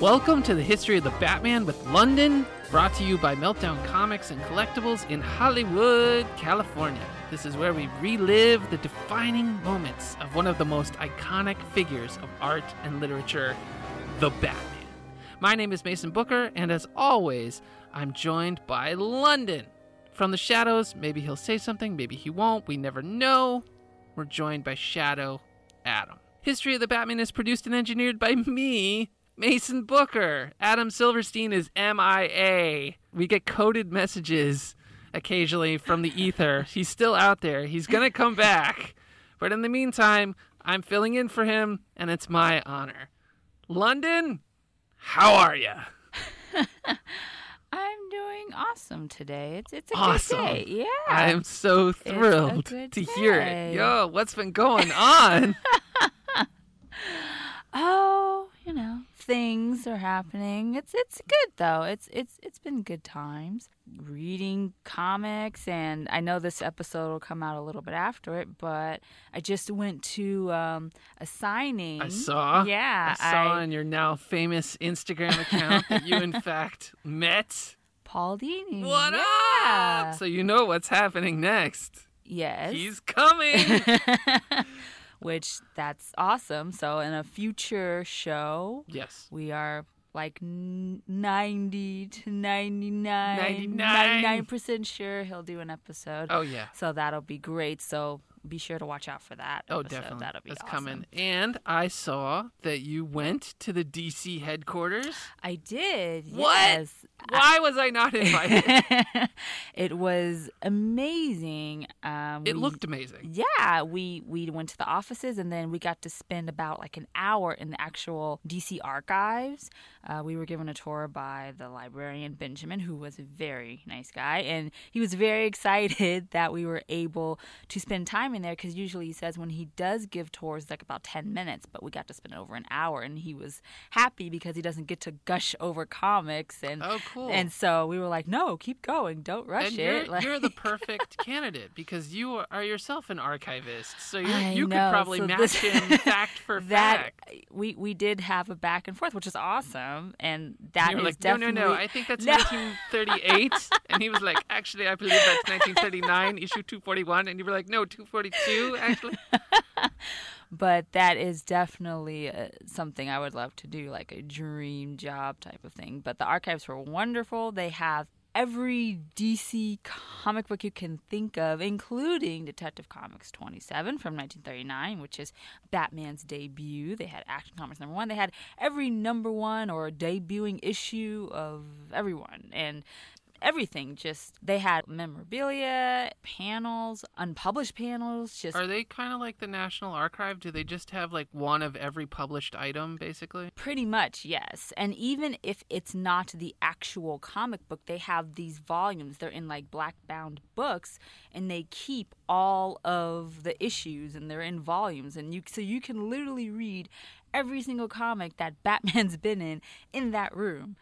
Welcome to the History of the Batman with Londyn, brought to you by Meltdown Comics and Collectibles in Hollywood, California. This is where we relive the defining moments of one of the most iconic figures of art and literature, the Batman. My name is Mason Booker, and as always, I'm joined by Londyn. From the shadows, maybe he'll say something, maybe he won't, we never know. We're joined by Shadow Adam. History of the Batman is produced and engineered by me, Mason Booker. Adam Silverstein is MIA. We get coded messages occasionally from the ether. He's still out there. He's going to come back. But in the meantime, I'm filling in for him, and it's my honor. Londyn, how are you? I'm doing awesome today. It's it's a Awesome. good day. Yeah. I am so thrilled to hear it. Yo, what's been going on? Oh, you know, things are happening. It's it's good though. It's it's it's been good times. Reading comics and I know this episode will come out a little bit after it, but I just went to um, a signing. I saw. Yeah, I saw I- on your now famous Instagram account that you, in fact, met. Paul Dini. What yeah. up? So you know what's happening next. Yes. He's coming. Which that's awesome. So in a future show, yes. we are like 90 to 99 99. 99% sure he'll do an episode Oh yeah. so that'll be great so be sure to watch out for that Oh, episode. definitely. that'll be That's awesome. coming. And I saw that you went to the DC headquarters. i did What? yes Why was I not invited? it was amazing um, it we- looked amazing. Yeah, we we went to the offices and then we got to spend about like an hour in the actual DC archives. Uh, we were given a tour by the librarian Benjamin, who was a very nice guy, and he was very excited that we were able to spend time in there because usually he says when he does give tours like about ten minutes, but we got to spend over an hour, and he was happy because he doesn't get to gush over comics and. Oh, cool. And so we were like, no, keep going. Don't rush and it. you're, Like- you're the perfect candidate because you are- yourself an archivist. So you you could probably so match this- him fact for that fact. we we did have a back and forth, which is awesome, and that is like, no, no, no. I think that's No. 1938. and he was like, actually, I believe that's 1939, issue 241. And you were like, no, 242, actually. but that is definitely uh, something I would love to do, like a dream job type of thing. But the archives were wonderful. They have every DC comic book you can think of, including Detective Comics 27 from 1939, which is Batman's debut. They had Action Comics number one. They had every number one or debuting issue of everyone. And everything just they had memorabilia panels unpublished panels just Are they kind of like the National Archive? Do they just have like one of every published item, basically? Pretty much, yes. And even if it's not the actual comic book, they have these volumes. They're in like black bound books and they keep all of the issues and they're in volumes and you so you can literally read every single comic that Batman's been in in that room.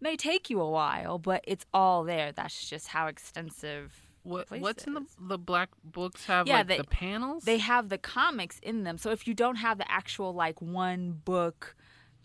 May take you a while, but it's all there. That's just how extensive What What's in the the black books have Yeah, like they- the panels? They have the comics in them. So if you don't have the actual like one book,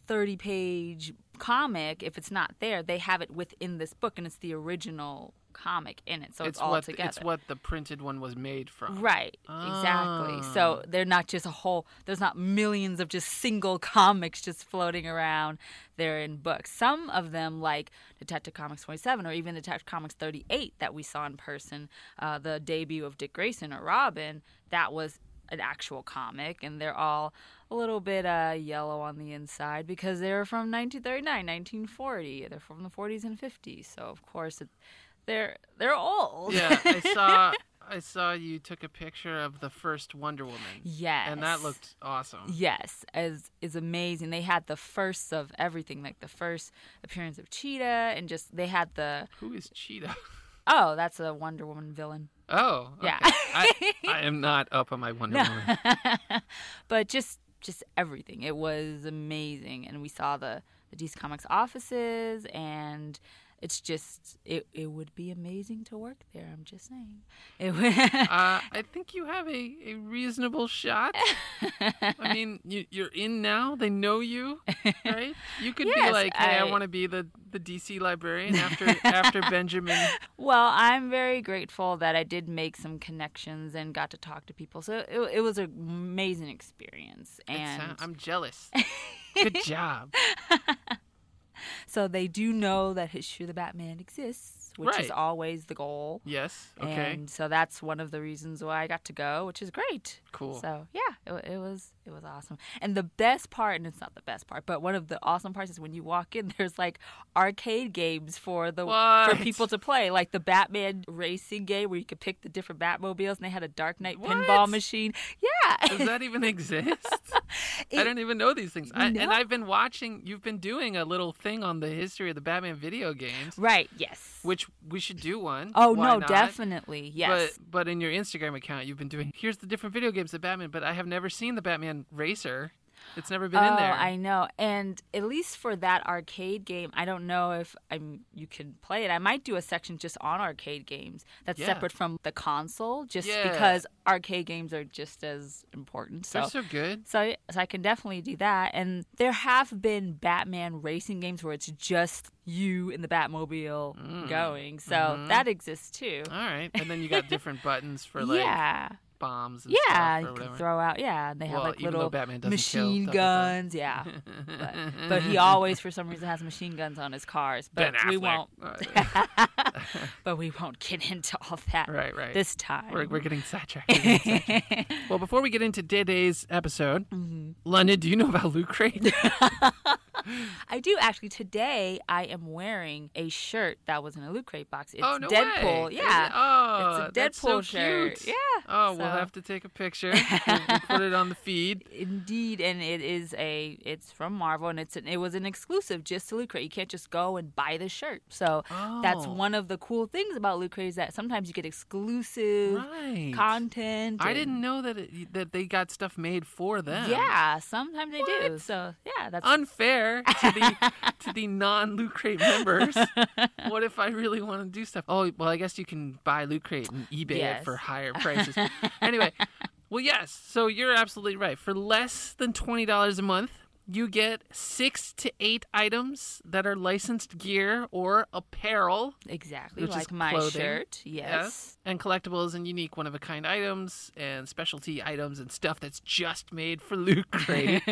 30 page comic, if it's not there, they have it within this book and it's the original comic in it. So it's, it's all what together. it's what the printed one was made from. Right, exactly. Ah. So they're not just a whole, there's not millions of just single comics just floating around. They're in books. Some of them, like Detective Comics 27 or even Detective Comics 38 that we saw in person, uh, the debut of Dick Grayson or Robin, that was an actual comic. And they're all a little bit uh, yellow on the inside because they're from 1939, 1940. They're from the 40s and 50s. So, of course, it, they're, they're old. Yeah, I saw I saw you took a picture of the first Wonder Woman. Yes. And that looked awesome. Yes, is is amazing. They had the first of everything, like the first appearance of Cheetah, and just they had the Who is Cheetah? oh, that's a Wonder Woman villain. Oh, okay. Yeah. I, I am not up on my Wonder Woman. but just just everything. It was amazing, and we saw the the DC Comics offices, and it's just it it would be amazing to work there. I'm just saying. It would. uh, I think you have a, a reasonable shot. I mean, you, you're in now. They know you, right? You could be like, "Hey, I, I- want to be the, the DC librarian after after Benjamin." Well, I'm very grateful that I did make some connections and got to talk to people. So it, it was an amazing experience. And sound- I'm jealous. Good job. So they do know that History of the Batman exists, which is always the goal. Yes. Okay. And so that's one of the reasons why I got to go, which is great. Cool. So yeah, it, it was it was awesome. And the best part, and it's not the best part, but one of the awesome parts is when you walk in, there's like arcade games for the for people to play, like the Batman racing game where you could pick the different Batmobiles, and they had a Dark Knight What? pinball machine. Yeah, Does that even exist? I don't even know these things. I, and I've been watching. You've been doing a little thing on the history of the Batman video games, right. Yes. which we should do one. oh Why no, not? definitely yes. But but in your Instagram account, you've been doing here's the different video games of Batman, but I have never seen the Batman Racer. It's never been oh, in there. I know. And at least for that arcade game, I don't know if I'm you can play it. I might do a section just on arcade games that's Yeah. separate from the console, just Yeah. because arcade games are just as important. So They're so good. so, so I can definitely do that. And there have been Batman racing games where it's just you in the Batmobile Mm. going. So Mhm. that exists too. All right, and then you got different buttons for like yeah. Bombs and Yeah, you can throw out. Yeah, and they have like little Batman machine stuff like guns. Yeah, but, but he always, for some reason, has machine guns on his cars. But we won't. but we won't get into all that right, right. this time. We're, we're getting sidetracked. We're getting sidetracked. well, before we get into today's episode, Mm-hmm. Londyn, do you know about Loot Crate? I do actually. Today, I am wearing a shirt that was in a loot crate box. It's oh no Deadpool. way! Yeah. Oh, it's a that's Deadpool so shirt. cute. Yeah. Oh, we'll have to take a picture. we'll put it on the feed. Indeed, and it is a it's from Marvel, and it's an, it was an exclusive just to Loot Crate. You can't just go and buy the shirt. So that's Oh. one of the cool things about Loot Crate is that sometimes you get exclusive Right. content. I and- didn't know that it, that they got stuff made for them. Yeah, sometimes they do. So yeah, that's Unfair to the to the non Loot Crate members. what if I really want to do stuff? Oh, well, I guess you can buy Loot Crate and eBay it for higher prices. anyway, well, yes. So you're absolutely right. For less than twenty dollars a month, you get six to eight items that are licensed gear or apparel. exactly Which is like my clothing. shirt. Yes. And collectibles and unique one of a kind items and specialty items and stuff that's just made for Loot Crate,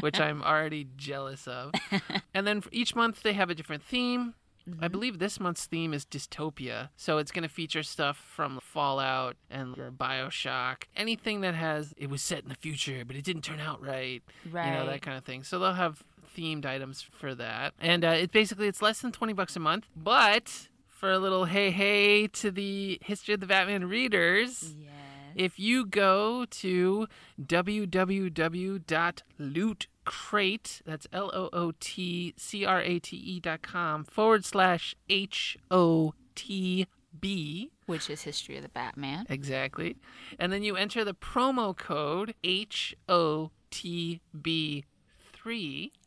which I'm already jealous of. and then for each month they have a different theme. I believe this month's theme is dystopia. So it's going to feature stuff from Fallout and BioShock, anything that has it was set in the future but it didn't turn out right. Right. You know that kind of thing. So they'll have themed items for that. And uh, it basically it's less than 20 bucks a month, but for a little hey hey to the history of the Batman readers, Yes. if you go to www.lootcrate, that's L O O T C R A T E dot com forward slash H O T B. Which is history of the Batman. Exactly. And then you enter the promo code HOTB3.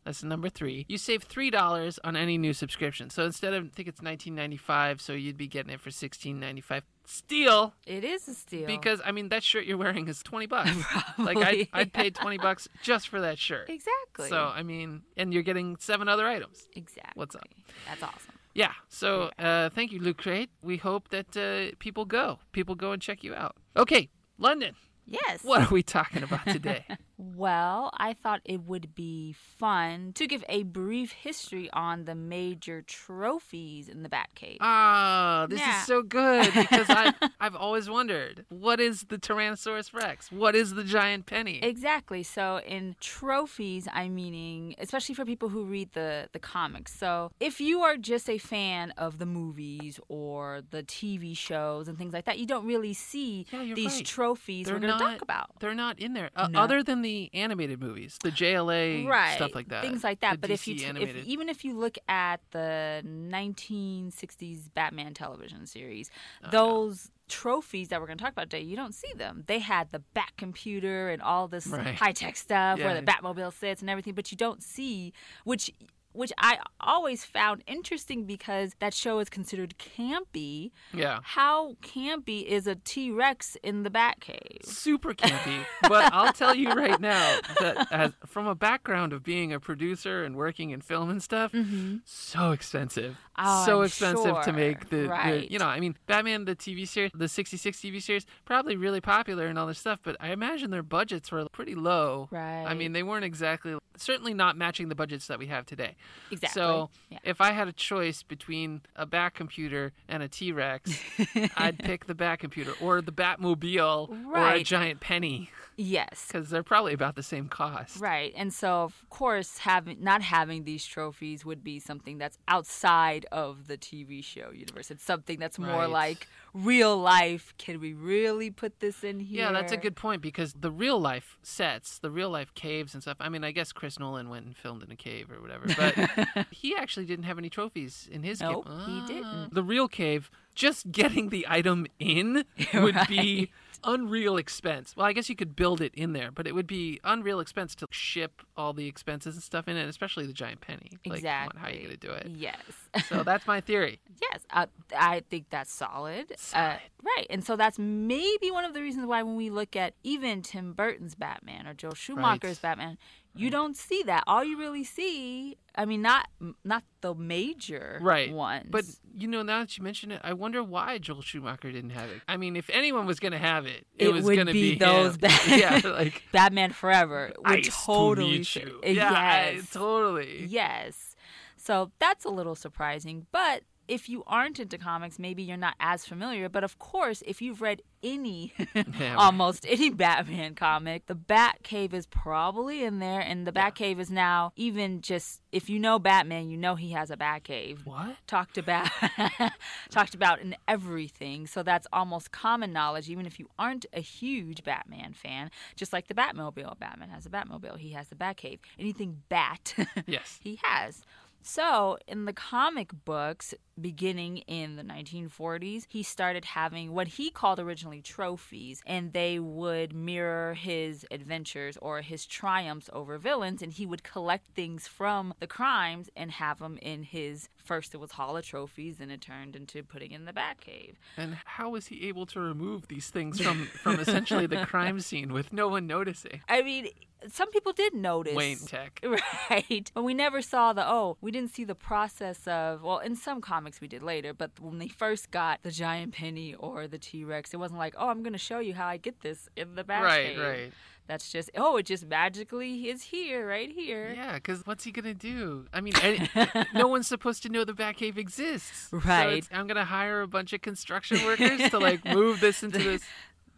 That's number three. You save $3 on any new subscription. So instead of, I think it's $19.95, so you'd be getting it for $16.95. Steal! It is a steal. Because, I mean, that shirt you're wearing is 20 bucks. like, I'd, I'd pay 20 bucks just for that shirt. exactly. So, I mean, and you're getting seven other items. exactly. What's up? That's awesome. Yeah. So uh, thank you, Loot Crate. We hope that uh, people go. People go and check you out. Okay, Londyn. Yes. What are we talking about today? Well, I thought it would be fun to give a brief history on the major trophies in the Batcave. Ah, this Yeah. is so good because I've, I've always wondered what is the Tyrannosaurus Rex? What is the giant penny? Exactly. So in trophies, I'm meaning, especially for people who read the the comics. So if you are just a fan of the movies or the TV shows and things like that, you don't really see Yeah, these right. trophies They're we're going to talk about. They're not in there, uh, No. other than the animated movies, the JLA right stuff like that, things like that the but if you t- if, even if you look at the 1960s batman television series Oh, those trophies that we're going to talk about today you don't see them they had the bat computer and all this Right. high-tech stuff Yeah. where the batmobile sits and everything but you don't see which which I always found interesting because that show is considered campy. Yeah. How campy is a T Rex in the Batcave? super campy. but I'll tell you right now that as, from a background of being a producer and working in film and stuff, mm-hmm. so expensive. Oh, so I'm expensive to make the, the- you know, I mean, Batman the TV series, the 66 TV series, probably really popular and all this stuff, but I imagine their budgets were pretty low. Right. I mean, they weren't exactly certainly not matching the budgets that we have today. Exactly. So, Yeah. if I had a choice between a Bat computer and a T Rex, I'd pick the Bat computer or the Batmobile or a giant penny Yes. because they're probably about the same cost. Right. And so of course having not having these trophies would be something that's outside of the TV show universe. It's something that's more Right. like real life. Can we really put this in here? Yeah, that's a good point because the real life sets, the real life caves and stuff. I mean, I guess Chris Nolan went and filmed in a cave or whatever, but he actually didn't have any trophies in his Nope, cave. he Ah. didn't. The real cave, just getting the item in would be Right. Unreal expense. Well, I guess you could build it in there, but it would be unreal expense to ship all the expenses and stuff in it, especially the giant penny. Like, come on, Exactly. how are you going to do it? Yes. So that's my theory. Yes, uh, I think that's solid. Uh, Solid. right, and so that's maybe one of the reasons why when we look at even Tim Burton's Batman or Joel Schumacher's Batman, you mm. don't see that. All you really see, I mean, not not the major right ones, but you know now that you mention it i wonder why joel schumacher didn't have it i mean if anyone was going to have it it, It was going to be be, those. Bat- yeah like Batman Forever would totally to meet you. yeah I- yes. totally Yes. So that's a little surprising. But if you aren't into comics, maybe you're not as familiar. But of course, if you've read any, almost any Batman comic, the Batcave is probably in there. And the Batcave is now, even just, if you know Batman, you know he has a Batcave. what Talked about, talked about in everything. So that's almost common knowledge, even if you aren't a huge Batman fan. Just like the Batmobile, Batman has a Batmobile. He has the Batcave. Anything Bat, yes he has. So, in the comic books, beginning in the 1940s, he started having what he called originally trophies, and they would mirror his adventures or his triumphs over villains, and he would collect things from the crimes and have them in his. First, it was Hall of Trophies, and it turned into putting in the Batcave. and how was he able to remove these things from from essentially the crime scene with no one noticing I mean, some people did notice. wayne tech Right. But we never saw the, oh, we didn't see the process of, well, in some comics we did later, but when they first got the giant penny or the T Rex, it wasn't like, oh, I'm going to show you how I get this in the back. right right That's just, oh, it just magically is here, right here. yeah because what's he gonna do i mean any, no one's supposed to know the batcave exists Right. it's- i'm gonna hire a bunch of construction workers to like move this into this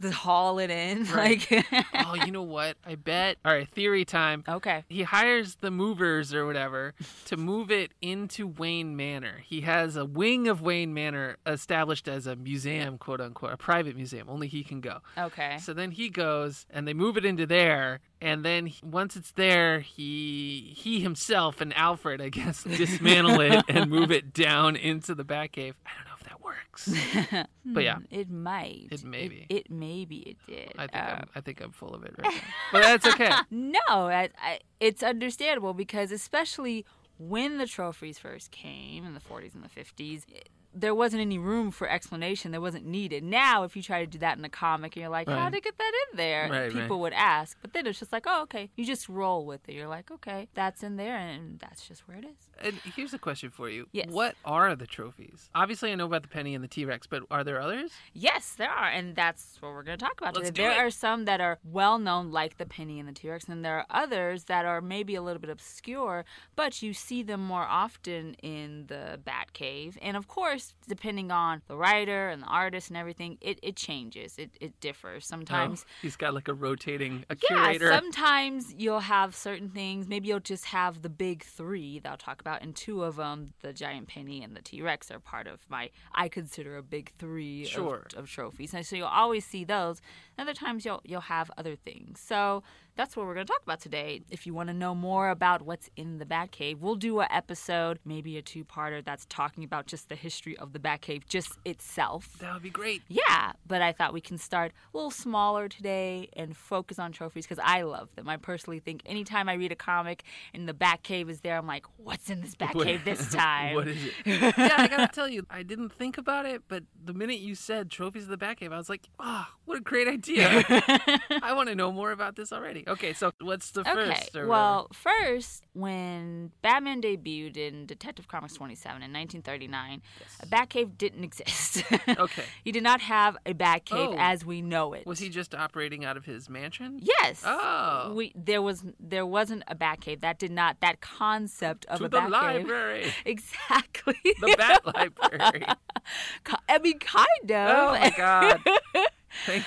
The haul it in. Right. Like, oh you know what i bet all right theory time okay. he hires the movers or whatever to move it into Wayne Manor. He has a wing of Wayne Manor established as a museum, quote unquote, a private museum. Only he can go. Okay. So then he goes and they move it into there. And then he- once it's there, he he himself and Alfred, I guess, dismantle it and move it down into the Batcave. I don't know works. But yeah. Hmm, It might. It maybe. It, maybe it did. I think Uh, I'm I think I'm full of it right now. But that's okay. No, I, I, it's understandable because especially when the trophies first came in the 40s and the 50s, it- there wasn't any room for explanation. There wasn't needed. Now, if you try to do that in a comic and you're like, how Right. did it get that in there? Right, People right. would ask. But then it's just like, oh, okay. You just roll with it. You're like, okay, that's in there and that's just where it is. And here's a question for you. Yes. What are the trophies? Obviously, I know about the penny and the T Rex, but are there others? Yes, there are, and that's what we're going to talk about Let's today. There it. are some that are well known, like the penny and the T Rex, and there are others that are maybe a little bit obscure, but you see them more often in the Batcave. And of course, depending on the writer and the artist and everything, it, it changes. It it differs. Sometimes Oh, he's got like a rotating a yeah, curator. sometimes you'll have certain things. Maybe you'll just have the big three that I'll talk about, and two of them, the giant penny and the T Rex, are part of my. I consider a big three Sure. of, of trophies, and so you'll always see those. Other times you'll you'll have other things. So that's what we're going to talk about today. If you want to know more about what's in the Batcave, we'll do an episode, maybe a two parter, that's talking about just the history of the Batcave, just itself. That would be great. Yeah, but I thought we can start a little smaller today and focus on trophies because I love them. I personally think anytime I read a comic and the Batcave is there, I'm like, what's in this Batcave this time? what is it? yeah, I gotta tell you, I didn't think about it, but the minute you said trophies of the Batcave, I was like, oh, what a great idea. I want to know more about this already. Okay, so what's the Okay. first? or Well, first, when Batman debuted in Detective Comics 27 in 1939, a Batcave didn't exist. Okay. he did not have a Batcave Oh. as we know it. Was he just operating out of his mansion? Yes. Oh. We there was there wasn't a Batcave. That did not that concept of to a the Batcave. library. Exactly. The Bat Library. I mean, kind of. Oh my god.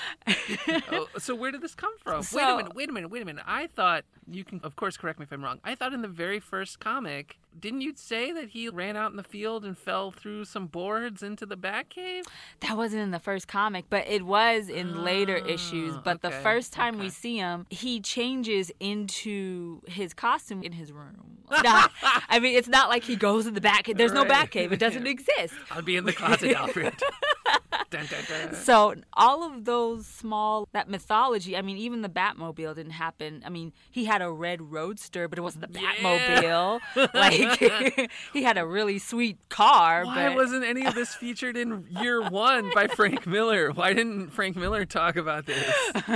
Oh, so where did this come from? wait a minute, wait a minute, wait a minute. I thought you can of course correct me if I'm wrong. I thought in the very first comic, didn't you say that he ran out in the field and fell through some boards into the Batcave? That wasn't in the first comic, but it was in later issues. Ah, But the first time we see him, he changes into his costume in his room. Not- I mean, it's not like he goes in the back. There's no Right. Batcave. It doesn't exist. I'll be in the closet, Alfred. dun, dun, dun. So all of those small that mythology. I mean, even the Batmobile didn't happen. I mean, he had a red roadster, but it wasn't the Batmobile. like he had a really sweet car. Why but wasn't any of this featured in year one by Frank Miller? Why didn't Frank Miller talk about this?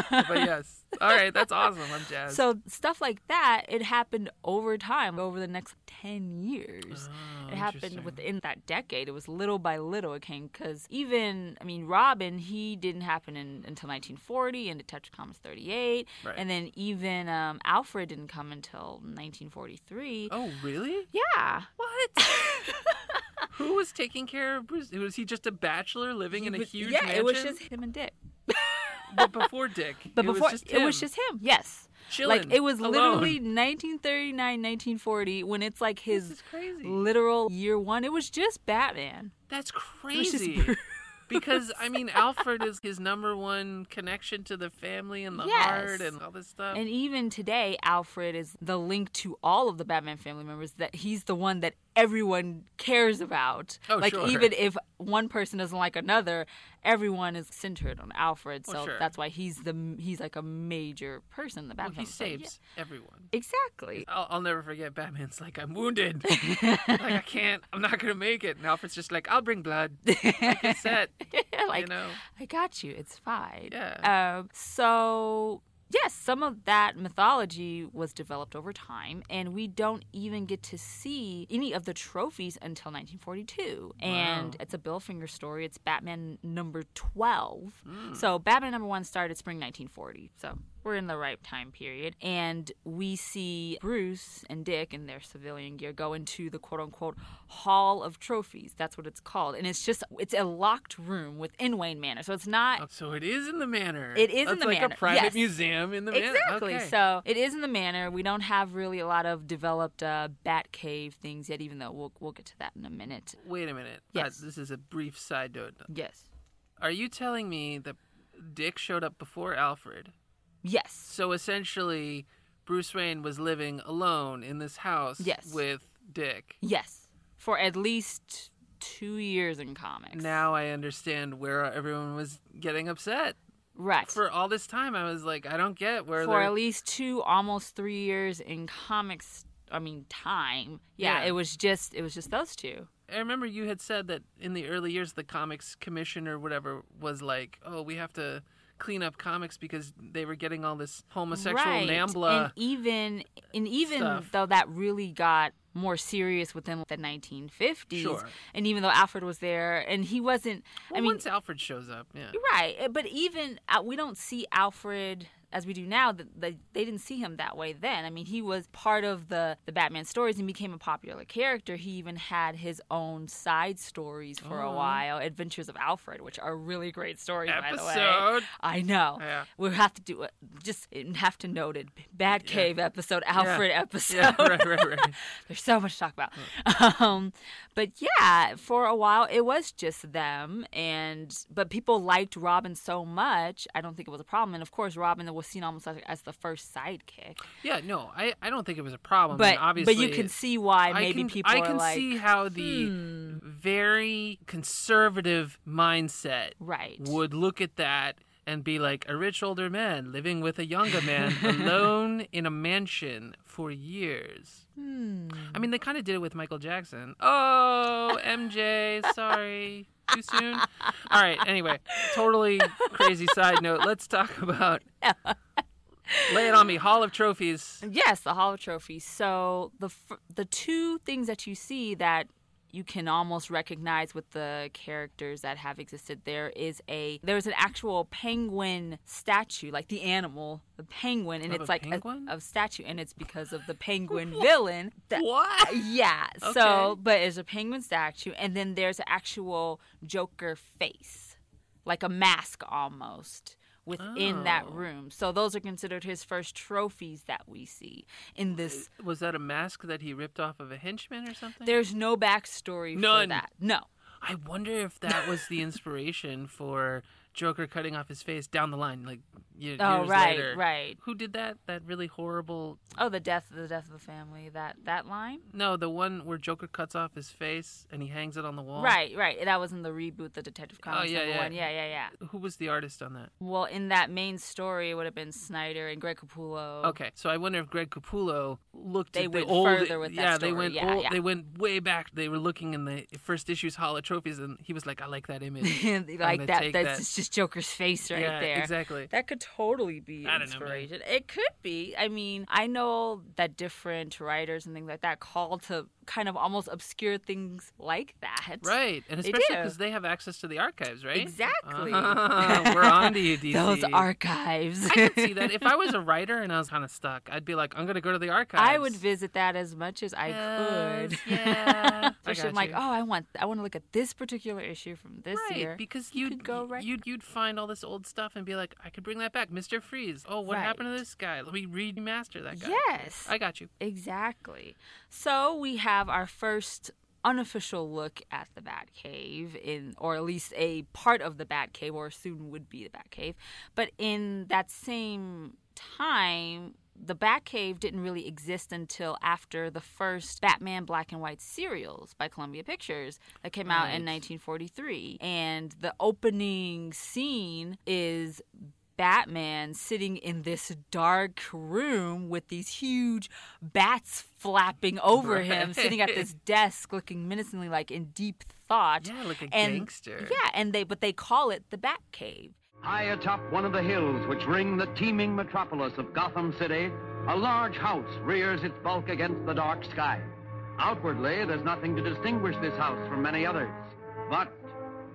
But yes. All right, that's awesome. I'm jazzed. So stuff like that, it happened over time, over the next ten years. Oh, it happened within that decade. It was little by little it came because even I mean Robin, he didn't happen in, until 1940 in Detective Comics 38, Right. and then even um, Alfred didn't come until 1943. Oh, really? Yeah. What? Who was taking care of Bruce? Was he just a bachelor living in a But- huge yeah, mansion? it was just him and Dick. But before Dick. But it before was just it was just him. Yes. chilling, like it was alone. literally 1939, 1940 when it's like his crazy. literal year one. It was just Batman. That's crazy. because I mean, Alfred is his number one connection to the family and the heart and all this stuff. And even today, Alfred is the link to all of the Batman family members. That he's the one that everyone cares about. Oh, like sure. even if one person doesn't like another, everyone is centered on Alfred. Oh, So sure. that's why he's the he's like a major person in the well, Batman. he family. saves everyone. Yeah, exactly. I'll, I'll never forget Batman's like, I'm wounded. like, I can't, I'm not going to make it. And Alfred's just like, I'll bring blood. It's set. like you know? I got you. It's fine. Yeah. Um, so yes, some of that mythology was developed over time, and we don't even get to see any of the trophies until 1942. And it's a Bill Finger story. It's Batman number 12. Hmm. So Batman number one started spring 1940. So. We're in the right time period. And we see Bruce and Dick in their civilian gear go into the quote unquote Hall of Trophies. That's what it's called. And it's just, it's a locked room within Wayne Manor. So it's not Oh, So it is in the manor. It is in It's the like manor, a private yes. museum in the manor. Exactly. Okay. So it is in the manor. We don't have really a lot of developed uh, bat cave things yet, even though we'll we'll get to that in a minute. Wait a minute. Yes. Uh, this is a brief side note. Yes. Are you telling me that Dick showed up before Alfred? Yes. So essentially, Bruce Wayne was living alone in this house Yes. with Dick. Yes. For at least two years in comics. Now I understand where everyone was getting upset. right. For all this time, I was like, I don't get where For they're. at least two, almost three years in comics. I mean, time. Yeah, Yeah. it was just it was just those two. I remember you had said that in the early years, the comics commission or whatever was like, oh, we have to clean up comics because they were getting all this homosexual right. NAMBLA. And even and even stuff. though that really got more serious within the 1950s, Sure. and even though Alfred was there, and he wasn't. well, I mean, once Alfred shows up, yeah. right? But even uh, we don't see Alfred as we do now. That they, they didn't see him that way then. I mean, he was part of the the Batman stories and became a popular character. He even had his own side stories for a Oh. while, Adventures of Alfred, which are really great stories. By the way, Episode. I know. Yeah. We'll have to do it. Just have to note it. Bat Cave episode, Alfred episode. Yeah, right, right, right. There's so much to talk about. Um, but yeah, for a while it was just them, and but people liked Robin so much. I don't think it was a problem. And of course, Robin was seen almost like as the first sidekick. Yeah, no, I, I don't think it was a problem. and But obviously, but you can see why I maybe can, people I can like see how the hmm. very conservative mindset right. would look at that and be like a rich older man living with a younger man alone in a mansion for years. Hmm. I mean, they kind of did it with Michael Jackson. Oh, MJ, sorry. Too soon? All right, anyway, totally crazy side note. Let's talk about. Lay it on me. Hall of Trophies. Yes, the Hall of Trophies. So the the two things that you see that you can almost recognize with the characters that have existed there is a there's an actual penguin statue like the animal the penguin and Of it's like penguin? a, a statue and it's because of the penguin villain that, What? yeah Okay. so but it's a penguin statue and then there's an actual joker face like a mask almost within that Oh. room so those are considered his first trophies that we see in this Was that a mask that he ripped off of a henchman or something? there's no backstory for that no I wonder if that was the inspiration for Joker cutting off his face down the line, like ye- oh, years oh right later. right Who did that? That really horrible. oh the death the death of the family that that line No, the one where Joker cuts off his face and he hangs it on the wall. right right that was in the reboot the detective oh, comics Oh, yeah, yeah. one yeah yeah yeah Who was the artist on that? well in that main story it would have been snyder and greg capullo Okay, so I wonder if Greg Capullo looked They at the old. further with that yeah, they went. Yeah, old, yeah. They went way back. They were looking in the first issues Hall of Trophies, and he was like, "I like that image." like that that's that. Just joker's face right yeah, there exactly. That could totally be I don't know, inspiration. it could be. I mean, I know that different writers and things like that call to kind of almost obscure things like that. Right, and especially because they have access to the archives, right? Exactly. Ah, we're on to you, DC. Those archives. I can see that. If I was a writer and I was kind of stuck, I'd be like, I'm gonna go to the archives. I would visit that as much as I could. Yeah, Especially I'm like, oh, I want I want to look at this particular issue from this right, year. because You you'd could go right- you'd you'd find all this old stuff and be like, I could bring that back, Mister Freeze. Oh, what happened to this guy? Let me remaster that guy. Yes. I got you. Exactly. So we have our first unofficial look at the Batcave in or at least a part of the Batcave or soon would be the Batcave. But in that same time the Batcave didn't really exist until after the first Batman black and white serials by Columbia Pictures that came out in 1943. And the opening scene is Batman sitting in this dark room with these huge bats flapping over him, sitting at this desk looking menacingly like in deep thought. Yeah, like a and, gangster. Yeah, and they but they call it the Batcave. High atop one of the hills which ring the teeming metropolis of Gotham City, a large house rears its bulk against the dark sky. Outwardly, there's nothing to distinguish this house from many others. But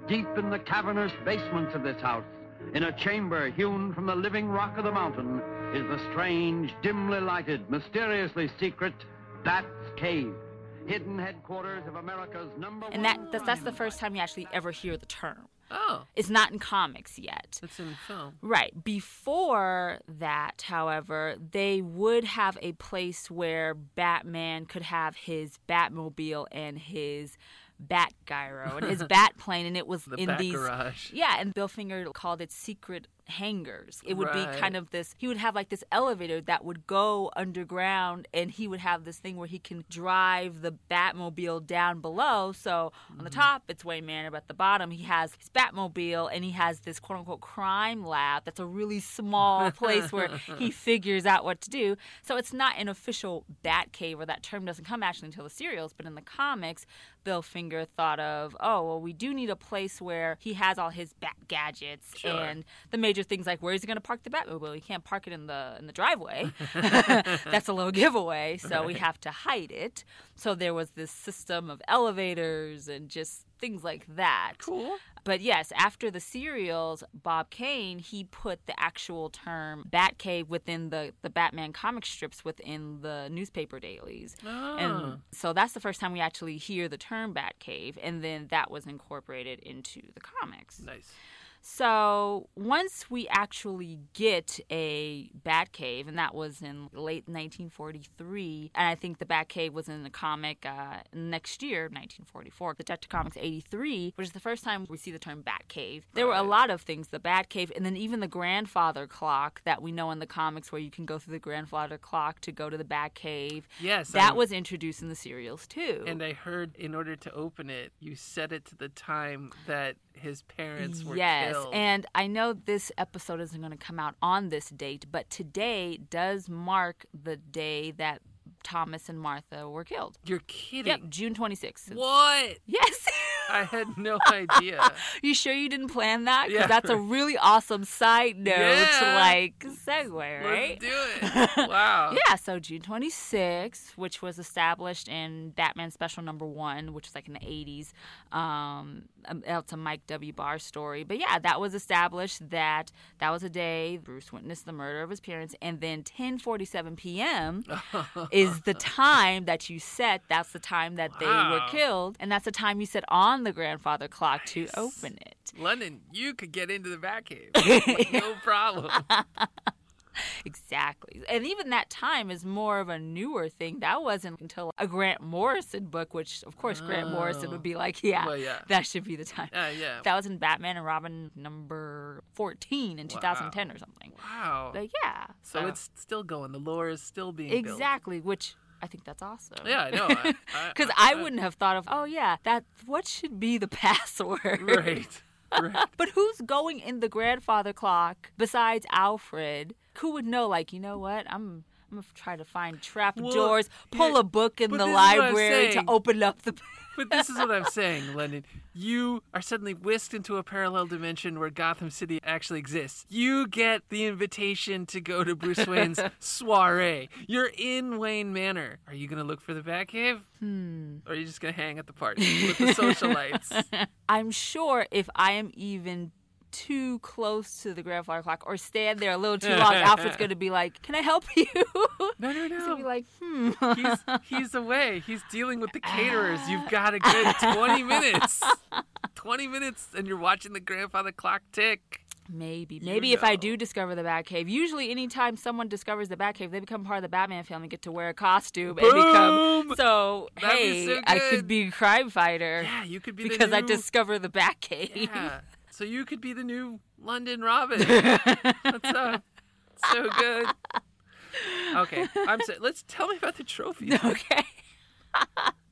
deep in the cavernous basements of this house, in a chamber hewn from the living rock of the mountain, is the strange, dimly lighted, mysteriously secret Bat's Cave, hidden headquarters of America's number And one that that's, that's the first time you actually ever hear the term. Oh, It's not in comics yet. it's in film. Right. Before that, however, they would have a place where Batman could have his Batmobile and his Bat Gyro and his Bat plane, and it was The in these. Garage. Yeah, and Bill Finger called it secret hangars. It would be kind of this. He would have like this elevator that would go underground, and he would have this thing where he can drive the Batmobile down below. So on Mm-hmm. the top, it's Wayne Manor, but at the bottom, he has his Batmobile, and he has this quote unquote crime lab. That's a really small place where he figures out what to do. So it's not an official Bat Cave, or that term doesn't come actually until the serials. But in the comics, Bill Finger thought of, oh well, we do need a place where he has all his Bat gadgets Sure. and the major things like where is he going to park the Batmobile? He can't park it in the in the driveway. That's a low giveaway, so we have to hide it. So there was this system of elevators and just things like that. Cool. But yes, after the serials, Bob Kane he put the actual term Batcave within the the Batman comic strips within the newspaper dailies. Ah. And so that's the first time we actually hear the term Batcave, and then that was incorporated into the comics. Nice. So once we actually get a Batcave, and that was in late 1943, and I think the Batcave was in the comic uh, next year, 1944, Detective Comics 83, which is the first time we see the term Batcave. There were a lot of things, the Batcave, and then even the grandfather clock that we know in the comics where you can go through the grandfather clock to go to the Batcave. Yes, That I- was introduced in the serials too. And I heard in order to open it, you set it to the time that his parents were yes, killed. And I know this episode isn't going to come out on this date, but today does mark the day that Thomas and Martha were killed. You're kidding. Yep, June 26th. What? Yes. I had no idea. you sure you didn't plan that? Because Yeah. that's a really awesome side note, Yeah. like segue, right? Let's do it. Wow. Yeah, so June 26th, which was established in Batman Special Number One, which was like in the 80s. Um, um, it's a Mike W. Barr story. But yeah, that was established that that was a day Bruce witnessed the murder of his parents. And then 10.47 p.m. is the time that you set. That's the time that they were killed. And that's the time you set on the grandfather clock to open it. Londyn, you could get into the Batcave. no problem. Exactly. And even that time is more of a newer thing. That wasn't until a Grant Morrison book, which, of course, Grant Morrison Oh. would be like, yeah, Well, yeah. that should be the time. Uh, yeah. That was in Batman and Robin number 14 in 2010 or something. Wow. But yeah. so it's still going. The lore is still being built. Exactly, which I think that's awesome. Yeah, I know. I- I- Because I, wouldn't have thought of, oh, yeah, that what should be the password? Right. Right. But who's going in the grandfather clock besides Alfred? Who would know? Like, you know what? I'm I'm gonna try to find trap Well, doors, pull yeah, a book in the this is what I'm library to open up the. But this is what I'm saying, Londyn. You are suddenly whisked into a parallel dimension where Gotham City actually exists. You get the invitation to go to Bruce Wayne's soiree. You're in Wayne Manor. Are you going to look for the Batcave? Hmm. Or are you just going to hang at the party with the socialites? I'm sure if I am even too close to the grandfather clock or stand there a little too long, Alfred's gonna be like, "Can I help you?" No, no, He's gonna no. be like, "Hmm." He's, he's away. He's dealing with the caterers. You've got a good 20 minutes. 20 minutes, and you're watching the grandfather clock tick. Maybe. Maybe if I do discover the Batcave. Usually, anytime someone discovers the Batcave, they become part of the Batman family, get to wear a costume, and become. So, That'd be hey, so I could be a crime fighter Yeah, you could be because I discover the Batcave. Yeah. So you could be the new Londyn Robin. That's uh, so good. Okay, I'm so, let's tell me about the trophies. okay.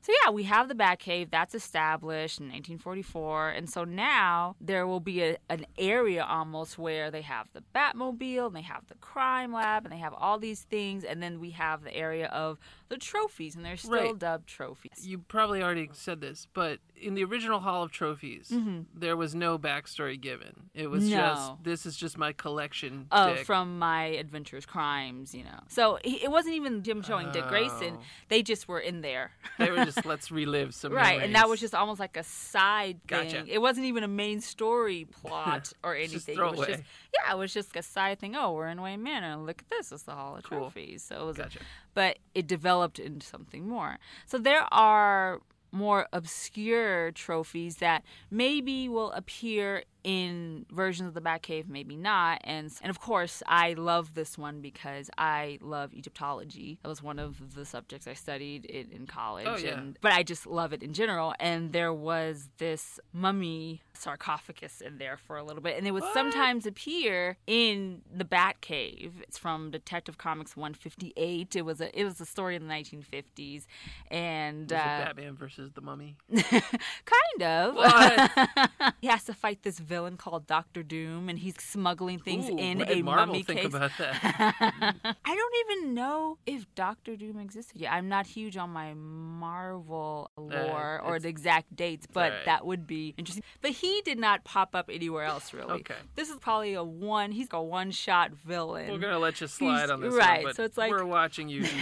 so yeah, we have the Batcave that's established in 1944, and so now there will be a, an area almost where they have the Batmobile, and they have the crime lab, and they have all these things, and then we have the area of the trophies, and they're still Right. dubbed trophies. You probably already said this, but in the original Hall of Trophies, there was no backstory given. It was Mm-hmm. No. just this is just my collection. Oh, Dick. from my adventures, crimes, you know. So he- it wasn't even Jim showing Dick Grayson; Oh. they just were in there. they were just let's relive some Right, and that was just almost like a side thing. Gotcha. It wasn't even a main story plot or It's just anything. it was throwaway. just yeah, it was just a side thing. Oh, we're in Wayne Manor. Look at this. It's the Hall of Cool. Trophies. So it was, Gotcha. but it developed into something more. So there are more obscure trophies that maybe will appear in versions of the Batcave, maybe not. And and of course, I love this one because I love Egyptology. That was one of the subjects I studied in, in college. Oh, yeah. and, but I just love it in general. And there was this mummy sarcophagus in there for a little bit, and it would What? sometimes appear in the Batcave. It's from Detective Comics 158. It was a it was a story in the 1950s, and uh, Batman versus the Mummy. kind of. He has to fight this villain called Doctor Doom, and he's smuggling things Ooh, in a Marvel mummy think case. about that? I don't even know if Doctor Doom existed yet. I'm not huge on my Marvel uh, lore or the exact dates, but alright. that would be interesting. But he did not pop up anywhere else, really. Okay. This is probably a one. He's a one-shot villain. We're gonna let you slide He's- on this right, one, so it's like- we're watching you.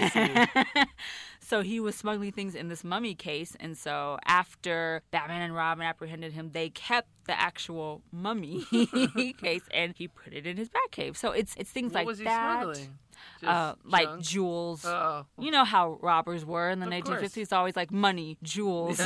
So he was smuggling things in this mummy case, and so after Batman and Robin apprehended him, they kept the actual mummy case and he put it in his bat cave. So it's it's things What like was he that. Uh, like jewels. Oh. You know how robbers were in the Of 1950s, always like money, jewels,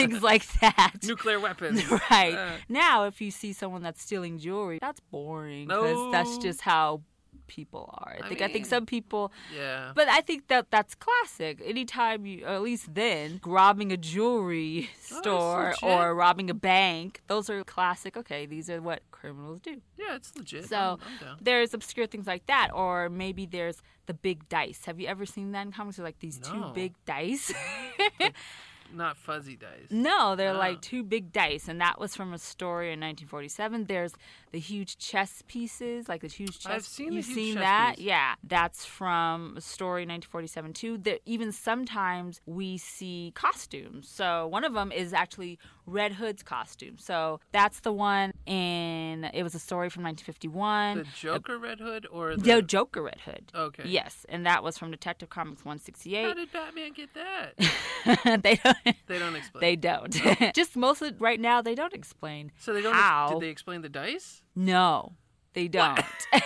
things like that. Nuclear weapons. right. Uh, Now, if you see someone that's stealing jewelry, that's boring because that's just how people are. I I think I think some people yeah. but I think that that's classic. Anytime you, or at least then, robbing a jewelry Oh, store legit. or robbing a bank, those are classic. Okay, these are what criminals do. yeah, it's legit. So I'm, I'm there's obscure things like that, or maybe there's the big dice. Have you ever seen that in comics? There's like these two big dice. Not fuzzy dice. No, they're Oh. like two big dice, and that was from a story in 1947. There's the huge chess pieces, like the huge chess. I've seen the You've huge seen chess that? piece. Yeah, that's from a story in 1947 too. There, even sometimes we see costumes. So one of them is actually Red Hood's costume. So that's the one in. It was a story from 1951. The Joker Red Hood or the. The Joker Red Hood. Okay. Yes, and that was from Detective Comics 168. How did Batman get that? they don't. they don't explain. They don't. Oh. Just most of right now they don't explain. so they don't. how. Did they explain the dice? No, they don't.